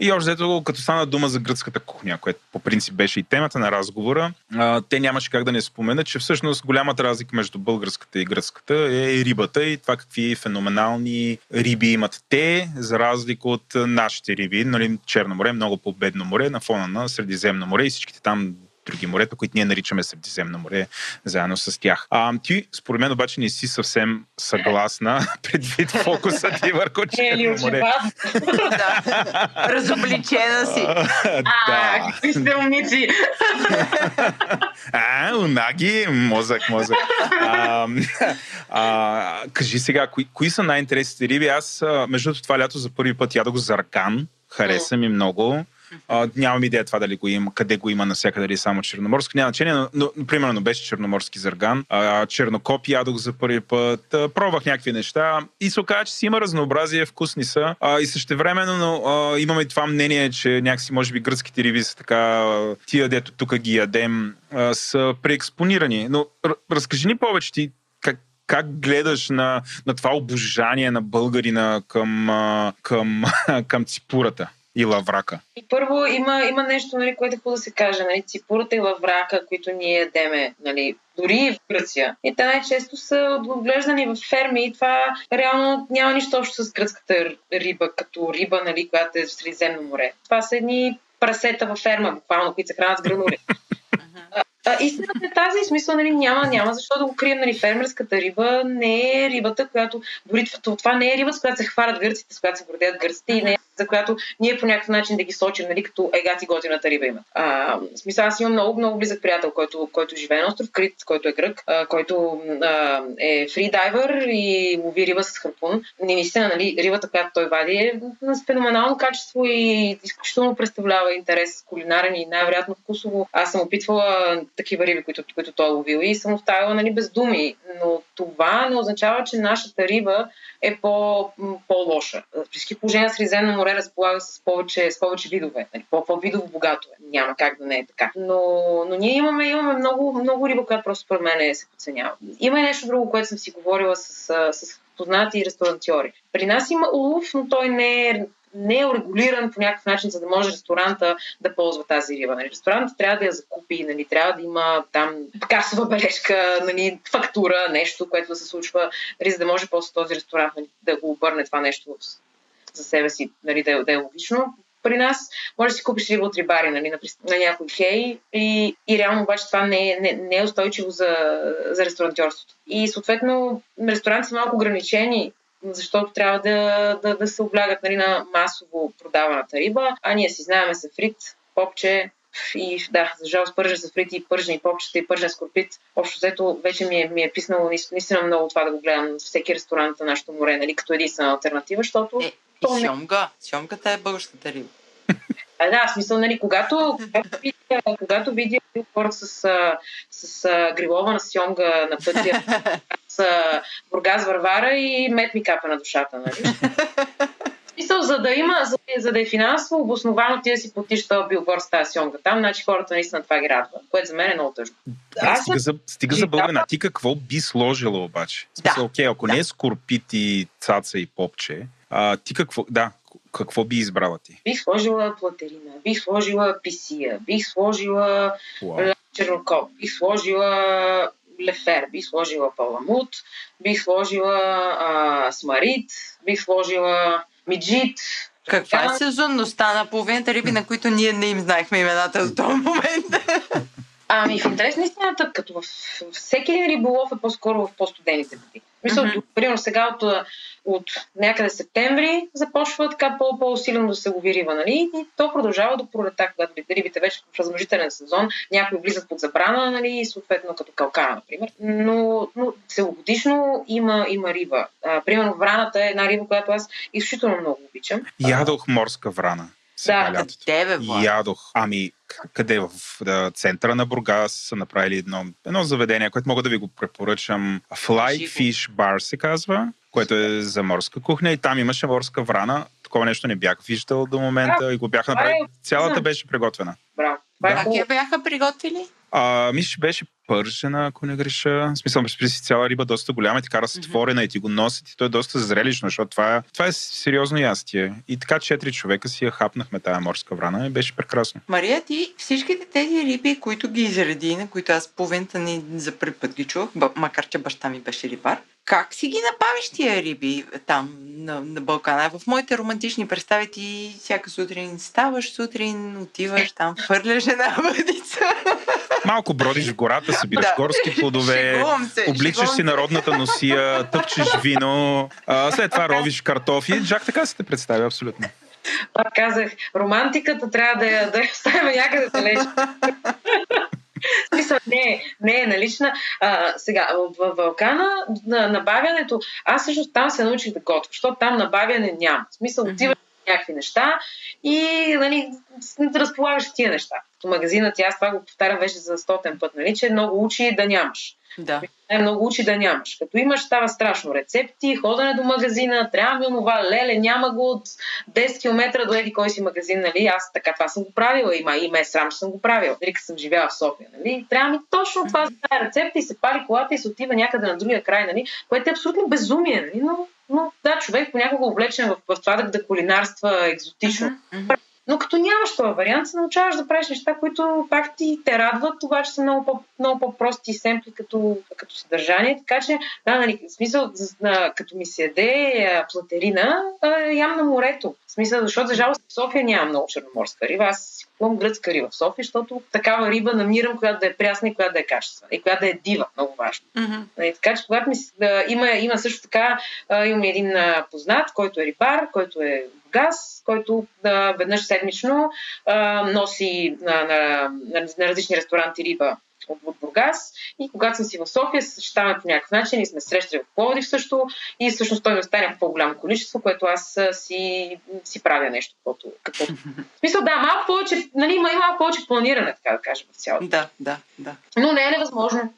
И още ето, като стана дума за гръцката кухня, което по принцип беше и темата на разговора, а, те нямаше как да не споменат, че всъщност голямата разлика между българската и гръцката е рибата и това какви феноменални риби имат те, за разлика от нашите риби. Нали, Черно море е много по-бедно море на фона на Средиземно море и всичките там други морета, които ние наричаме Средиземно море, заедно с тях. А, ти, според мен, обаче не си съвсем съгласна предвид фокуса ти върху Черно море. да. Разобличена си. А, какви сте умници! а, унаги, мозък, мозък. А, а, кажи сега, кои, кои са най-интересните риби? Аз, между това лято за първи път ядох заркан. Хареса ми много. А, нямам идея това дали го има, къде го има навсякъде, дали е само черноморски. Няма значение, но, но, примерно беше черноморски зарган. А, чернокоп ядох за първи път. А, пробвах някакви неща и се оказа, че си има разнообразие, вкусни са. А, и същевременно но, а, имаме това мнение, че някакси може би гръцките риби са така, тия дето тук ги ядем, а, са преекспонирани. Но разкажи ни повече ти как, как гледаш на, на това обожание на българина към, към, към ципурата? И лаврака? И първо има, има нещо, нали, което е хубаво да се каже. Нали, ципурата и лаврака, които ние ядеме, нали, дори в Гръция. И те най-често са отглеждани в ферми и това реално няма нищо общо с гръцката риба, като риба, нали, която е в Средиземно море. Това са едни прасета във ферма, буквално, които се хранят с гранули. А, истината е тази, смисъл, нали, няма, няма защо да го крием, нали, фермерската риба не е рибата, която, дори това не е рибата, с която се хварат гърците, с която се гордеят гърците и не е за която ние по някакъв начин да ги сочим, нали, като егати готината риба имат. А, смисъл, аз имам много, много близък приятел, който, който живее на остров Крит, който е грък, а, който а, е фридайвер и лови риба с харпун. И наистина, нали, рибата, която той вади е с феноменално качество и изключително представлява интерес кулинарен и най-вероятно вкусово. Аз съм опитвала такива риби, които, които той е ловил и съм оставила нали, без думи. Но това не означава, че нашата риба е по, по-лоша. При всички положения Средиземно море разполага с повече, с повече видове. Нали, по-видово богато е. Няма как да не е така. Но, но ние имаме, имаме много, много риба, която просто според мен се подценява. Има и нещо друго, което съм си говорила с, с познати ресторантьори. При нас има улов, но той не е не е урегулиран по някакъв начин, за да може ресторанта да ползва тази риба. Нали? Ресторанта трябва да я закупи, нали? трябва да има там касова бележка, нали? фактура, нещо, което да се случва, нали? за да може после този ресторант нали? да го обърне това нещо за себе си, нали? да, е, да е логично при нас, може да си купиш риба от рибари нали, на, на някой хей и, и реално обаче това не е, не, не е устойчиво за, за ресторантьорството. И съответно ресторантите са малко ограничени защото трябва да, да, да се облягат нали, на масово продаваната риба, а ние си знаеме за фрит, попче, и да, за жалост пържа с фрити, пържени попчета и пържен скорпит. Общо взето вече ми е, ми е писнало наистина много това да го гледам в всеки ресторант на нашото море, нали, като единствена альтернатива, защото... Е, и сьомга. Сьомгата е българската риба. А, да, смисъл, нали, когато, когато видя, когато видя хората с, с, с грилова сьомга на пътя Бургас Варвара и мет ми капа на душата, нали? Смисъл, за да има, за, за да е финансово обосновано ти да си платиш този билборд с тази сьонга там, значи хората наистина това ги радва, което за мен е много тъжно. Да, стига, за, стига за българина. Ти какво би сложила обаче? Смисъл, да. окей, ако да. не е скорпит и цаца и попче, а, ти какво, да, какво би избрала ти? Бих сложила платерина, бих сложила писия, бих сложила wow. чернокоп, бих сложила лефер, бих сложила паламут, бих сложила а, смарит, бих сложила миджит. Каква е сезонността на половината риби, на които ние не им знаехме имената до този момент? Ами, в интерес на истината, като във всеки един риболов е по-скоро в по-студените води. Мисля, mm-hmm. примерно сега от, от някъде септември започва така по-усилено да се лови риба, нали? И то продължава до пролета, когато рибите вече в размножителен сезон, някои влизат под забрана, нали? И съответно като калкана, например. Но, но целогодишно има, има риба. А, примерно враната е една риба, която аз изключително много обичам. Ядох морска врана сега да, лятото. Къде, бе, Ядох. Ами, къде? В да, центъра на Бургас са направили едно, едно заведение, което мога да ви го препоръчам. Fly Fish Bar се казва, което е за морска кухня и там имаше морска врана. Такова нещо не бях виждал до момента да, и го направили. Е Цялата беше приготвена. Браво. Да. А я бяха приготвили? А, мисля, че беше пържена, ако не греша. В смисъл, при си цяла риба доста голяма, и ти кара сътворена mm-hmm. и ти го носят и то е доста зрелищно, защото това, е, това е сериозно ястие. И така четири човека си я хапнахме тая морска врана и беше прекрасно. Мария, ти всичките тези риби, които ги изреди, на които аз половината ни за първи път ги чух, макар че баща ми беше рибар, как си ги набавиш тия риби там на, на Балкана? В моите романтични представи ти всяка сутрин ставаш сутрин, отиваш там, хвърляш една въдица. Малко бродиш в гората, събираш да. горски плодове, се, обличаш си народната носия, тъпчеш вино, а, след това ровиш картофи. Жак така се те представя абсолютно. Пак казах, романтиката трябва да я, да я оставим някъде далеч. Смисъл, не, не е налична. А, сега, в Балкана на набавянето, аз всъщност там се научих да готвя, защото там набавяне няма. В смисъл, отиваш някакви неща и нали, разполагаш тия неща. В магазина ти, аз това го повтарям вече за стотен път, нали, че много учи да нямаш. Да. Е, много учи да нямаш. Като имаш, става страшно. Рецепти, ходене до магазина, трябва ми онова, леле, няма го от 10 км до еди кой си магазин, нали? Аз така това съм го правила, има и ме е срам, че съм го правила, нали, съм живяла в София, нали? Трябва ми точно това за тази рецепта и се пали колата и се отива някъде на другия край, нали? Което е абсолютно безумие, нали? Но, но да, човек понякога облечен в, в това да, да кулинарства екзотично. Mm-hmm. Но като нямаш този вариант, се научаваш да правиш неща, които пак ти те радват, обаче са много, по, много по-прости семпли като, като съдържание. Така че, да, нали, в смисъл, като ми се яде платерина, ям на морето. В смисъл, защото за жалост в София няма много черноморска риба. Аз купувам гръцка риба в София, защото такава риба намирам, която да е прясна и която да е качествена. И която да е дива, много важно. Mm-hmm. така че, когато ми, да, има, има също така, имам един познат, който е рибар, който е газ, който да, веднъж седмично а, носи на, на, на, на различни ресторанти риба от, от Бургас. И когато съм си в София, се съчетаваме по някакъв начин и сме срещали в Пловдив също. И всъщност той ми остане в по-голямо количество, което аз си, си правя нещо. Каквото, каквото. В смисъл, да, малко повече, нали, има и малко повече планиране, така да кажем, в цялото. Да, да, да. Но не е невъзможно.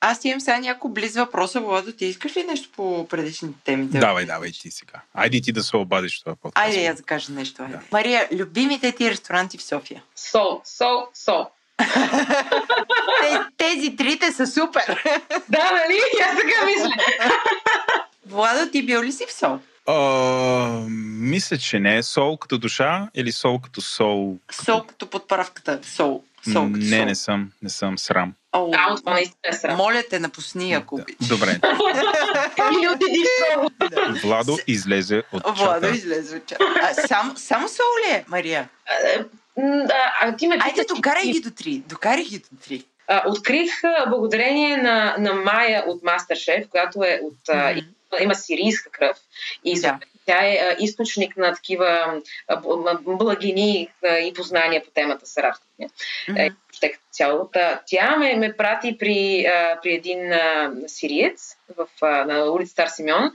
Аз имам сега няколко близ въпроса, Владо. Ти искаш ли нещо по предишните теми? Да давай, давай ти сега. Айде ти да се обадиш това подкаст. Айде я да кажа нещо. Айде. Да. Мария, любимите ти ресторанти в София? Сол, сол, сол. Тези трите са супер. Да, нали? Аз така мисля. Владо, ти бил ли си в сол? А, мисля, че не. Сол като душа или сол като сол? Сол като подправката. Сол. сол като не, сол. не съм. Не съм. Срам. О, А, това наистина е срам. Моля те, напусни, ако обичаш. Добре. Или отиди в сол. Владо излезе от Владо чата. излезе от чата. А, сам, само сол ли е, Мария? А, ти ме Айде, питаш, докарай ги до три. Докарай ги до три. А, открих благодарение на, на Майя от Мастершеф, която е от, Мгм. има, сирийска кръв и Да. тя е а, източник на такива а, благини а, и познания по темата с арабска кухня. Е, въобще като цяло. Та, тя ме, ме прати при, а, при един а, сириец в, а, на улица Стар Симеон,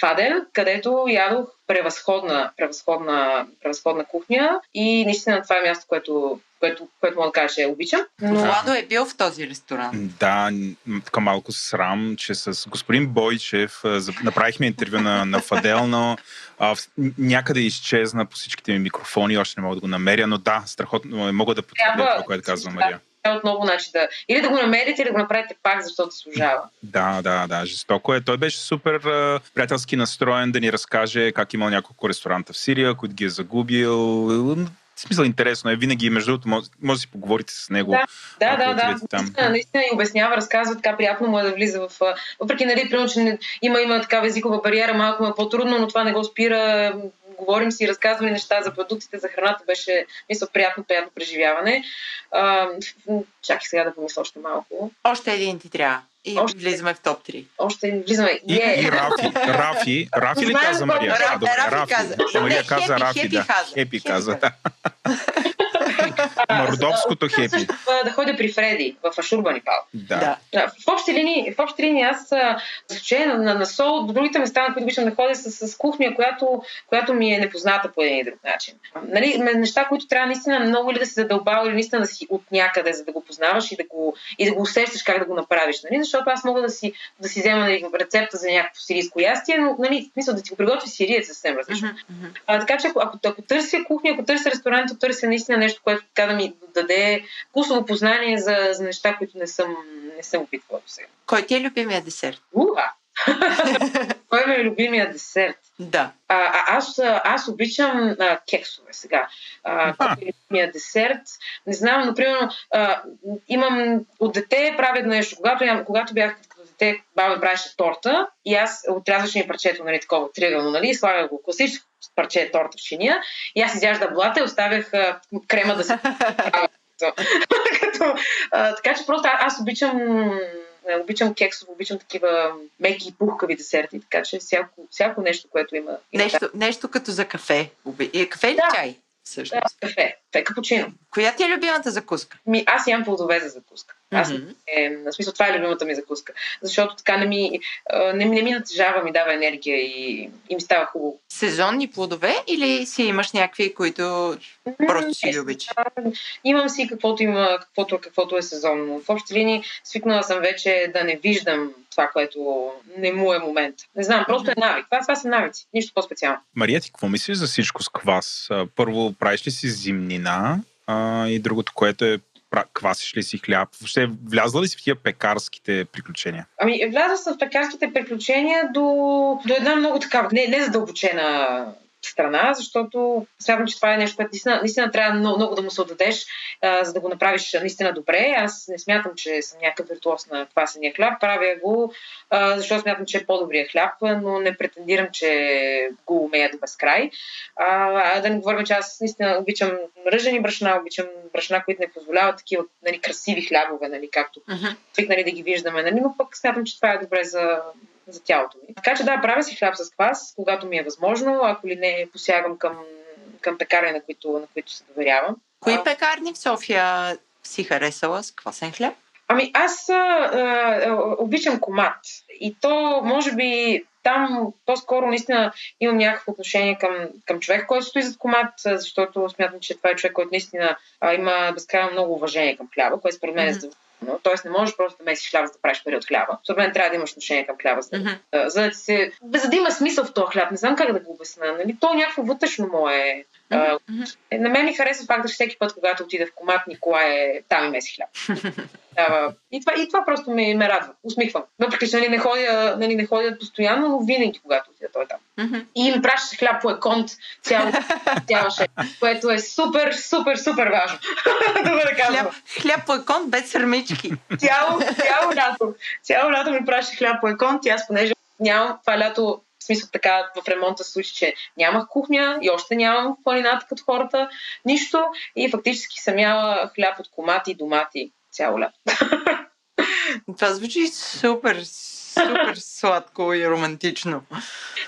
Фаден, където ядох превъзходна, превъзходна, превъзходна кухня и наистина това е място, което, което, което мога да кажа, че обичам. Но Владо е бил в този ресторант. Да, така малко срам, че с господин Бойчев направихме интервю на, на Фадел, но а, в- някъде изчезна по всичките ми микрофони, още не мога да го намеря, но да, страхотно е, мога да потвърдя това, което казва да. Трябва отново значи, да, или да го намерите, или да го направите пак, защото служава. Да, да, да, жестоко е. Той беше супер а, приятелски настроен да ни разкаже как имал няколко ресторанта в Сирия, които ги е загубил. В смисъл интересно е. Винаги, между другото, може, може да си поговорите с него. Да, Да, да, там. Наистина, наистина и обяснява, разказва така приятно му е да влиза в... Въпреки, нали, примерно, че не- има, има такава езикова бариера, малко му е по-трудно, но това не го спира. Говорим си, разказваме неща за продуктите, за храната. Беше, мисля, приятно, приятно преживяване. А, чакай сега да помисля още малко. Още един ти трябва. И Още. влизаме в топ 3. Още влизаме. И, Е, и Рафи. Рафи. Рафи ли каза Мария? Ра- А, добре, Рафи каза. Мария каза Хепи, Рафи, Хепи да. каза. Хепи Хепи каза, каза. да. Се хепи. Да, да ходя при Фреди в Ашурбанипал. Да. Да. В общи линии, в общи линии аз а, с изключение на, на, на сол, до другите места, на които обичам да ходя, с, с кухня, която, която ми е непозната по един или друг начин. Нали, неща, които трябва наистина много или да си задълбал, или наистина да си от някъде, за да го познаваш и да го, и да го усещаш как да го направиш. Нали? Защото аз мога да си, да си взема нали, рецепта за някакво сирийско ястие, но нали, смисъл да ти го приготви сириец съвсем различно. Мгм. А, така че ако, ако, ако търся кухня, ако търся ресторант, ако търся наистина нещо, което така да ми даде вкусово познание за, за неща, които не съм, не съм опитвала до сега. Кой ти е любимия десерт? Уха! Кой ми е любимия десерт? Да. А, а, аз, а, аз обичам а, кексове сега. А, кой е любимия десерт? Не знам, но примерно а, имам от дете правя нещо. Когато, когато бях като дете, баба правеше торта и аз отрязваше ми парчето, нали, такова триъгълно, нали, слагах го класическо парче торта в чиния и аз изяждах блата и оставях а, крема да се като, а, така че просто а- аз обичам а, обичам кексово, обичам такива меки и пухкави десерти, така че всяко, всяко нещо, което има. има Нещо, нещо като за кафе. Оби- Е, кафе или Да. чай? Да, Всъщност. кафе, кафе, капучино. Коя ти е любимата закуска? Ми, аз ям плодове за закуска. Аз, е, на смисъл, това е любимата ми закуска. Защото така не ми, не, не ми натежава, ми дава енергия и, и ми става хубаво. Сезонни плодове или си имаш някакви, които просто си Е, ги обичаш? а, Имам си каквото има, каквото, каквото е сезонно. В общи линии свикнала съм вече да не виждам това, което не му е момент. Не знам, просто е навик. Това, това са навици. Нищо по-специално. Мария, ти какво мислиш за всичко с квас? Първо, правиш ли си зимнина? А, и другото, което е квасиш ли си хляб? Въобще, влязла ли си в тия пекарските приключения? Ами, вляза съм в пекарските приключения до, до една много такава, не, не задълбочена страна, защото смятам, че това е нещо, което наистина, наистина трябва много, много да му се отдадеш, а, за да го направиш наистина добре. Аз не смятам, че съм някакъв виртуоз на квасения хляб. Правя го, а, защото смятам, че е по-добрия хляб, но не претендирам, че го умея до безкрай. А, а да не говорим, че аз наистина обичам ръжени брашна, обичам брашна, които не позволяват такива нали, красиви хлябове, нали, както Мгм. свикнали да ги виждаме, нали? но пък смятам, че това е добре за, за тялото ми. Така че да, правя си хляб с квас, когато ми е възможно, ако ли не посягам към, към пекарни, на които, на които се доверявам. Кои пекарни в София си харесала с квасен хляб? Ами аз а, а, обичам комат. И то, може би, там по-скоро наистина имам някакво отношение към, към човек, който стои зад комат, защото смятам, че това е човек, който наистина а, има безкрайно много уважение към хляба, което според мен е Мгм. Задължително. Тоест не можеш просто да месиш хляба, за да правиш пари от хляба. Според мен трябва да имаш отношение към хляба, за а, за да, ти се, за да има смисъл в този хляб. Не знам как да го обясня. Нали? То някакво вътрешно мое. А, Мгм. е, на мен ми харесва факта, че всеки път, когато отида в комат, Николай е там и меси хляб. дава. И това, и това просто ме, ме радва. Усмихвам. Въпреки, че нали, не, ходя, нали, не ходя постоянно, но винаги, когато отида той там. Мгм. И ми пращаше хляб по еконт цяло, цялаше, което е супер, супер, супер важно. да бъде казано. Хляб, хляб по екон без сърмички. Цяло, цяло лято. Цяло лято ми пращаше хляб по еконт и аз понеже нямам това лято в смисъл така в ремонта случи, че нямах кухня и още нямам в планината като хората, нищо и фактически съм яла хляб от комати и домати цяло лято. Това звучи супер, супер сладко и романтично.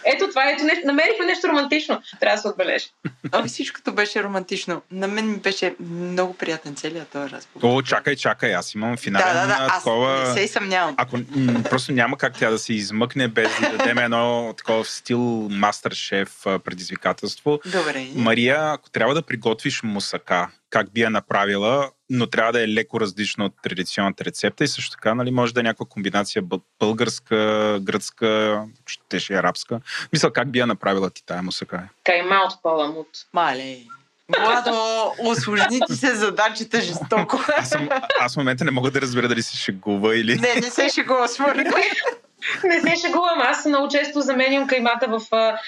Ето това, ето нещо, намерихме нещо романтично. Трябва да се отбележи. Ами всичкото беше романтично. На мен ми беше много приятен целият този разговор. О, чакай, чакай, аз имам Да, финален да, да, аз такова... не се и съмнявам. Ако м, просто няма как тя да се измъкне без да дадем едно такова в стил мастер шеф предизвикателство. Добре. Мария, ако трябва да приготвиш мусака, как би я направила, но трябва да е леко различно от традиционната рецепта и също така, нали, може да е някаква комбинация бъл- българска, гръцка, щеше и арабска. Мисля, как би я направила ти тая мусака? Кайма от паламут. Мале. Владо, осложни ти се задачата жестоко. Аз, съм, аз в момента не мога да разбера дали се шегува или... Не, не се шегува мен. Не се шегувам. Аз много често заменям каймата в, в,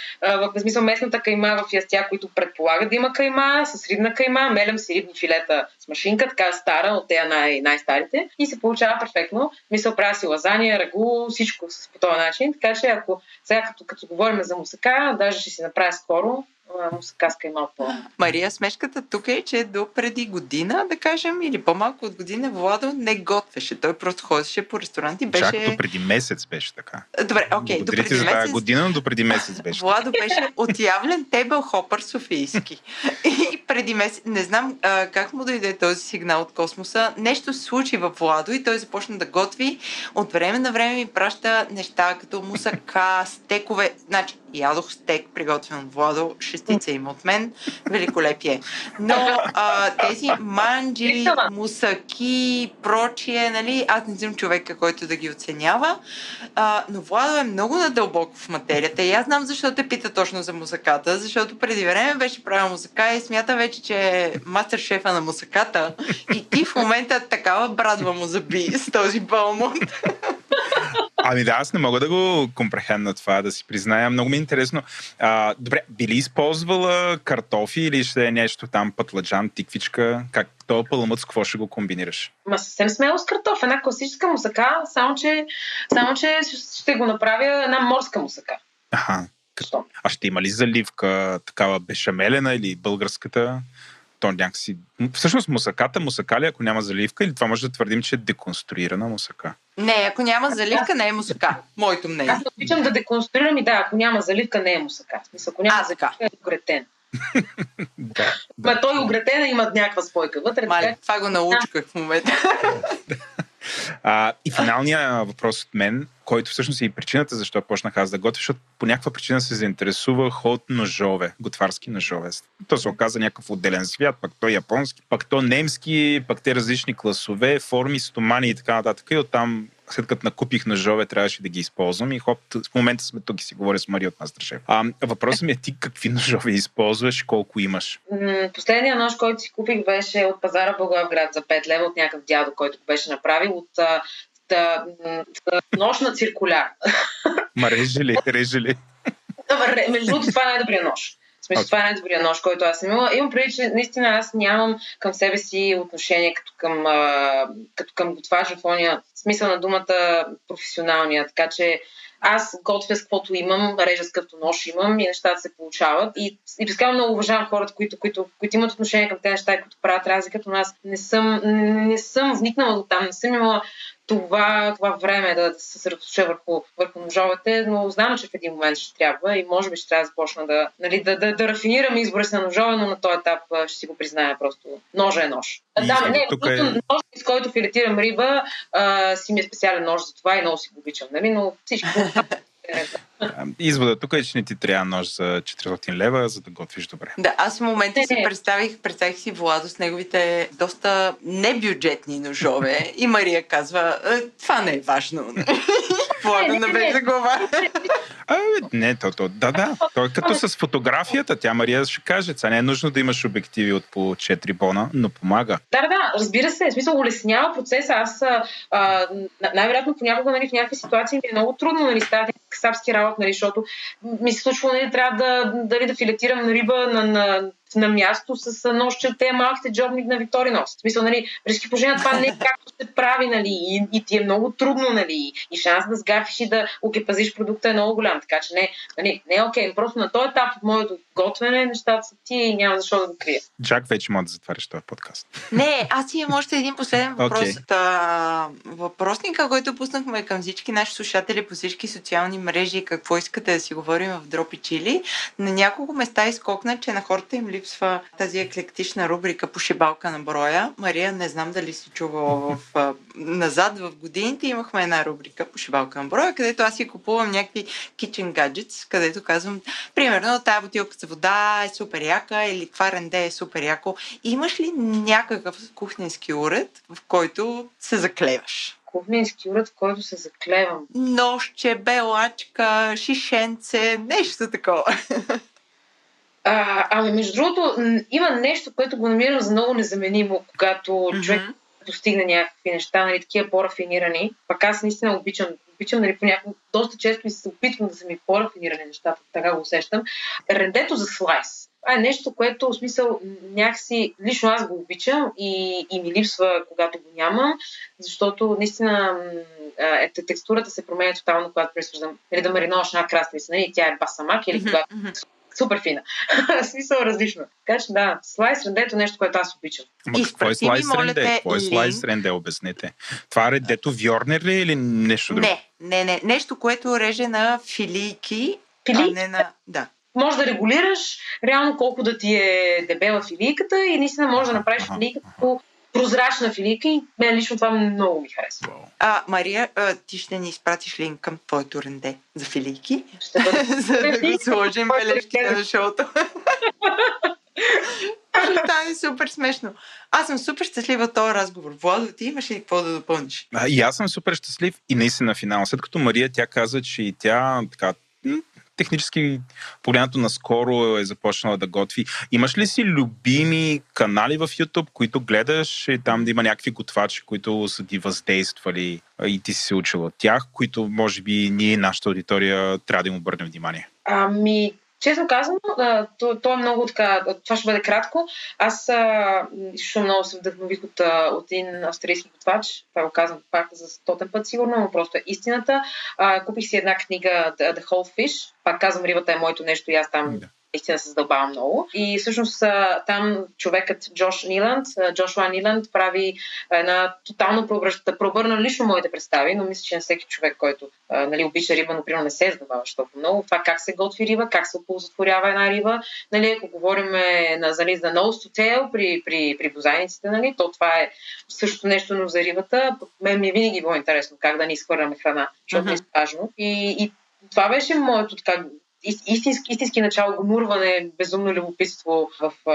в смисъл местната кайма в ястия, които предполагат да има кайма, с рибна кайма, мелям си рибни филета с машинка, така стара, от тея най- най-старите и се получава перфектно. Мисъл, правя си лазания, рагу, всичко с, по този начин. Така че ако сега като, като говорим за мусака, даже ще си направя скоро с кайма от пълна. Мария, смешката тук е, че до преди година, да кажем, или по-малко от година, Владо не готвеше. Той просто ходеше по ресторанти. Беше... Чак до преди месец беше така. Добре, окей, до Благодаря ти преди за тази месец година, но до преди месец беше. Владо беше отявлен тебел хопър софийски. И преди месец, не знам а, как му дойде този сигнал от космоса, нещо се случи в Владо и той започна да готви. От време на време ми праща неща като мусака, стекове. Значи, ядох стек, приготвен от Владо, шестица има от мен, великолепие. Но а, тези манджи, мусаки, прочие, нали, аз не съм човека, който да ги оценява, а, но Владо е много надълбоко в материята и аз знам защо те пита точно за музаката, защото преди време беше правил музака и смята вече, че е мастер шефа на музаката и ти в момента такава брадва му заби с този балмонт. Ами да, аз не мога да го компрехенна това, да си призная. Много ми е интересно. А, добре, би ли използвала картофи или ще е нещо там, пътладжан, тиквичка? Как това паламът с какво ще го комбинираш? Ма съвсем смело с картоф. Една класическа мусака, само че, само че ще го направя една морска мусака. Аха. Защо? А ще има ли заливка, такава бешамелена или българската? То някакси... Всъщност мусаката, мусака ли, ако няма заливка, или това може да твърдим, че е деконструирана мусака? Не, ако няма заливка, не е мусака. Моето мнение. Аз обичам да деконструирам и да, ако няма заливка, не е мусака. В смисъл, ако няма А, заливка, е огретен. Да. Ма той огретен и има някаква спойка вътре. Мале, така това го научихах в момента. А, и финалният въпрос от мен, който всъщност е и причината защо почнах аз да готвя, защото по някаква причина се заинтересувах от ножове, готварски ножове. То се оказа някакъв отделен свят, пък то японски, пък то немски, пък те различни класове, форми, стомани и така нататък. И оттам след като накупих ножове, трябваше да ги използвам и хоп, в момента сме тук и си говоря с Мария от Мастершеф. А, въпросът ми е ти какви ножове използваш, колко имаш? М, Последния нож, който си купих, беше от пазара Благоевград за 5 лева от някакъв дядо, който го беше направил от а, та, м, та, нож на циркуляр. Ма реже ли, реже ли? Между другото, това е най-добрият нож. Смисъл, Окей. това е най-добрият нож, който аз съм имала. Имам преди, че наистина аз нямам към себе си отношение като към, а, като към готвач в ония смисъл на думата професионалния. Така че аз готвя с каквото имам, режа с какъвто нож имам и нещата се получават. И, и безкрайно много уважавам хората, които, които, които имат отношение към тези неща и които правят разликата, но аз не съм, не съм вникнала до там, не съм имала това, това време да, да се съсредоточа върху, върху ножовете, но знам, че в един момент ще трябва и може би ще трябва да започна да, нали, да, да, да рафинирам избора си на ножове, но на този етап ще си го призная просто. Ножа е нож. И да, не, тук е... нож, с който филетирам риба, а, си ми е специален нож за това и много си го обичам, нали? но всичко. Извода тук е, че не ти трябва нож за 400 лева, за да готвиш добре. Да, аз в момента си представих, представих си Владо с неговите доста небюджетни ножове и Мария казва, «Е, това не е важно. Владо навежда глава. А, не, то, то, да, да. То е като с фотографията. Тя Мария ще каже, това не е нужно да имаш обективи от по 4 бона, но помага. Да, да, да, разбира се. В смисъл, улеснява процеса. Аз а, най-вероятно понякога нали, в някакви ситуации ми е много трудно нали, стават касапски работа, нали, защото ми се случва, нали, трябва да, дали да филетирам риба на, на на място с нощи от тези малките джобни на Викторинос. В смисъл, нали, при положения това не е както се прави, нали, и, и ти е много трудно, нали, и шанс да сгафиш и да окепазиш продукта е много голям, така че не, нали, не е окей. Просто на този етап от моето готвене нещата са ти и няма защо да го крия. Джак вече може да затваряш този подкаст. Не, аз имам още един последен въпрос. Okay. Та, въпросника, който пуснахме към всички наши слушатели по всички социални мрежи, какво искате да си говорим в Дропи Чили, на няколко места изкокна, че на хората им липсва тази еклектична рубрика по шибалка на броя. Мария, не знам дали си чувала в, назад в годините, имахме една рубрика по шибалка на броя, където аз си купувам някакви kitchen gadgets, където казвам, примерно, тази бутилка за вода е супер яка или това ренде е супер яко. Имаш ли някакъв кухненски уред, в който се заклеваш? кухненски уред, в който се заклевам. Нощче, белачка, шишенце, нещо такова. А, ами, между другото, има нещо, което го намирам за много незаменимо, когато mm-hmm. човек достигне някакви неща, нали, такива по-рафинирани. Пак аз наистина обичам, обичам нали, понякога, доста често ми се опитвам да са ми по-рафинирани нещата, така го усещам. Рендето за слайс. Това е нещо, което в смисъл някакси, лично аз го обичам и, и ми липсва, когато го нямам, защото наистина е, текстурата се променя тотално, когато пресвърждам, или да мариноваш една краставица, нали, тя е басамак или когато супер фина. смисъл различно. Така че да, слайс ренде е нещо, което аз обичам. Ма какво е слайс ренде? Какво е слайс ренде, обяснете. Това редето Вьорнер ли е или нещо друго? Не, не, не. Нещо, което реже на филийки, Фили? а не на... Да може да регулираш реално колко да ти е дебела филийката и наистина може да направиш филийката по прозрачна филийка и мен лично това много ми харесва. А, Мария, а, ти ще ни изпратиш линк към твоето ренде за филийки? Ще за да го сложим бележките на шоуто. Ще стане супер смешно. Аз съм супер щастлива от този разговор. Владо, ти имаш ли какво да допълниш? А, и аз съм супер щастлив и наистина на финал. След като Мария тя каза, че и тя така технически погледнато наскоро е започнала да готви. Имаш ли си любими канали в YouTube, които гледаш и там да има някакви готвачи, които са ти въздействали и ти си се учила от тях, които може би ние, нашата аудитория, трябва да им обърнем внимание? Ами, Честно казано, то, то е много така, това ще бъде кратко. Аз изключително много се вдъхнових от, от един австрийски готвач, това го казвам пак за стотен път сигурно, но просто е истината. А, купих си една книга The, Whole Fish, пак казвам, рибата е моето нещо и аз там да наистина се задълбава много. И всъщност там човекът Джош Ниланд, Джошуа Ниланд прави една тотално преобърна лично моите представи, но мисля, че на всеки човек, който нали, обича риба, например, не се задълбаваш толкова много. Това как се готви риба, как се оползотворява една риба. Нали, ако говорим на, нали, за nose to tail при, при, при бозайниците, нали, то това е също нещо, но за рибата. Мен ми е винаги било интересно как да ни изхвърляме храна, защото uh-huh. е важно. И, и това беше моето така истински, истински начало гонурване, безумно любопитство в, в,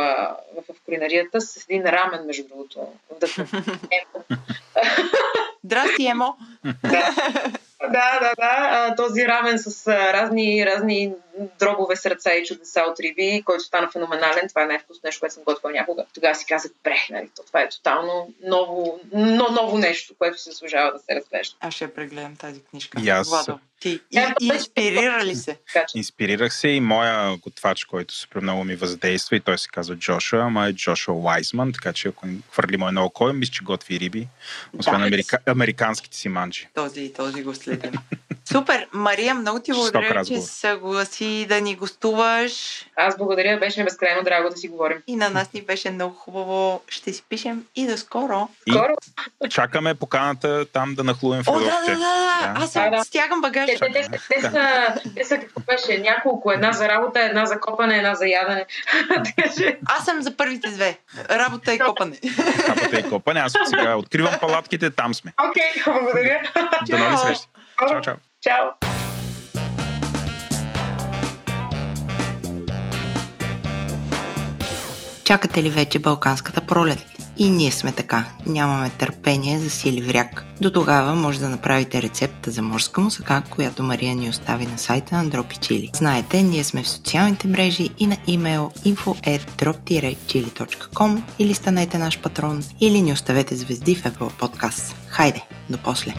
в кулинарията с един рамен, между другото. Здрасти, Емо! да. Да, да. Този рамен с разни, разни дробове сърца и чудеса от риби, който стана феноменален. Това е най-вкусно нещо, което съм готвила някога. Тогава си казах, бре, нали, това е тотално ново, но, ново нещо, което се служава да се разглежда. Аз ще прегледам тази книжка. И аз. Владо. Ти и, инспирира ли се? Инспирирах се и моя готвач, който супер много ми въздейства и той се казва Джошуа, ама е Джошуа Уайзман, така че ако хвърли мое на око, мисля, че готви риби, освен да, америка... американските си манджи. Този, този го следим. Супер! Мария, много ти благодаря, че съгласи да ни гостуваш. Аз благодаря, беше ми безкрайно драго да си говорим. И на нас ни беше много хубаво. Ще си пишем и до скоро. И скоро. чакаме поканата там да нахлуем в О, да, да, да, да. Аз да, да. стягам багаж. Те, те, те, те, са, те са какво беше? Няколко. Една за работа, една за копане, една за ядене. Аз съм за първите две. Работа и копане. Работа и копане. Аз сега откривам палатките, там сме. Окей, okay, благодаря. До нови срещи. Чао, чао. Чао. Чакате ли вече Балканската пролет? И ние сме така. Нямаме търпение за сили вряг. До тогава може да направите рецепта за морска мусака, която Мария ни остави на сайта на Дропи Чили. Знаете, ние сме в социалните мрежи и на имейл info.drop-chili.com или станете наш патрон, или ни оставете звезди в Apple Podcast. Хайде, до после!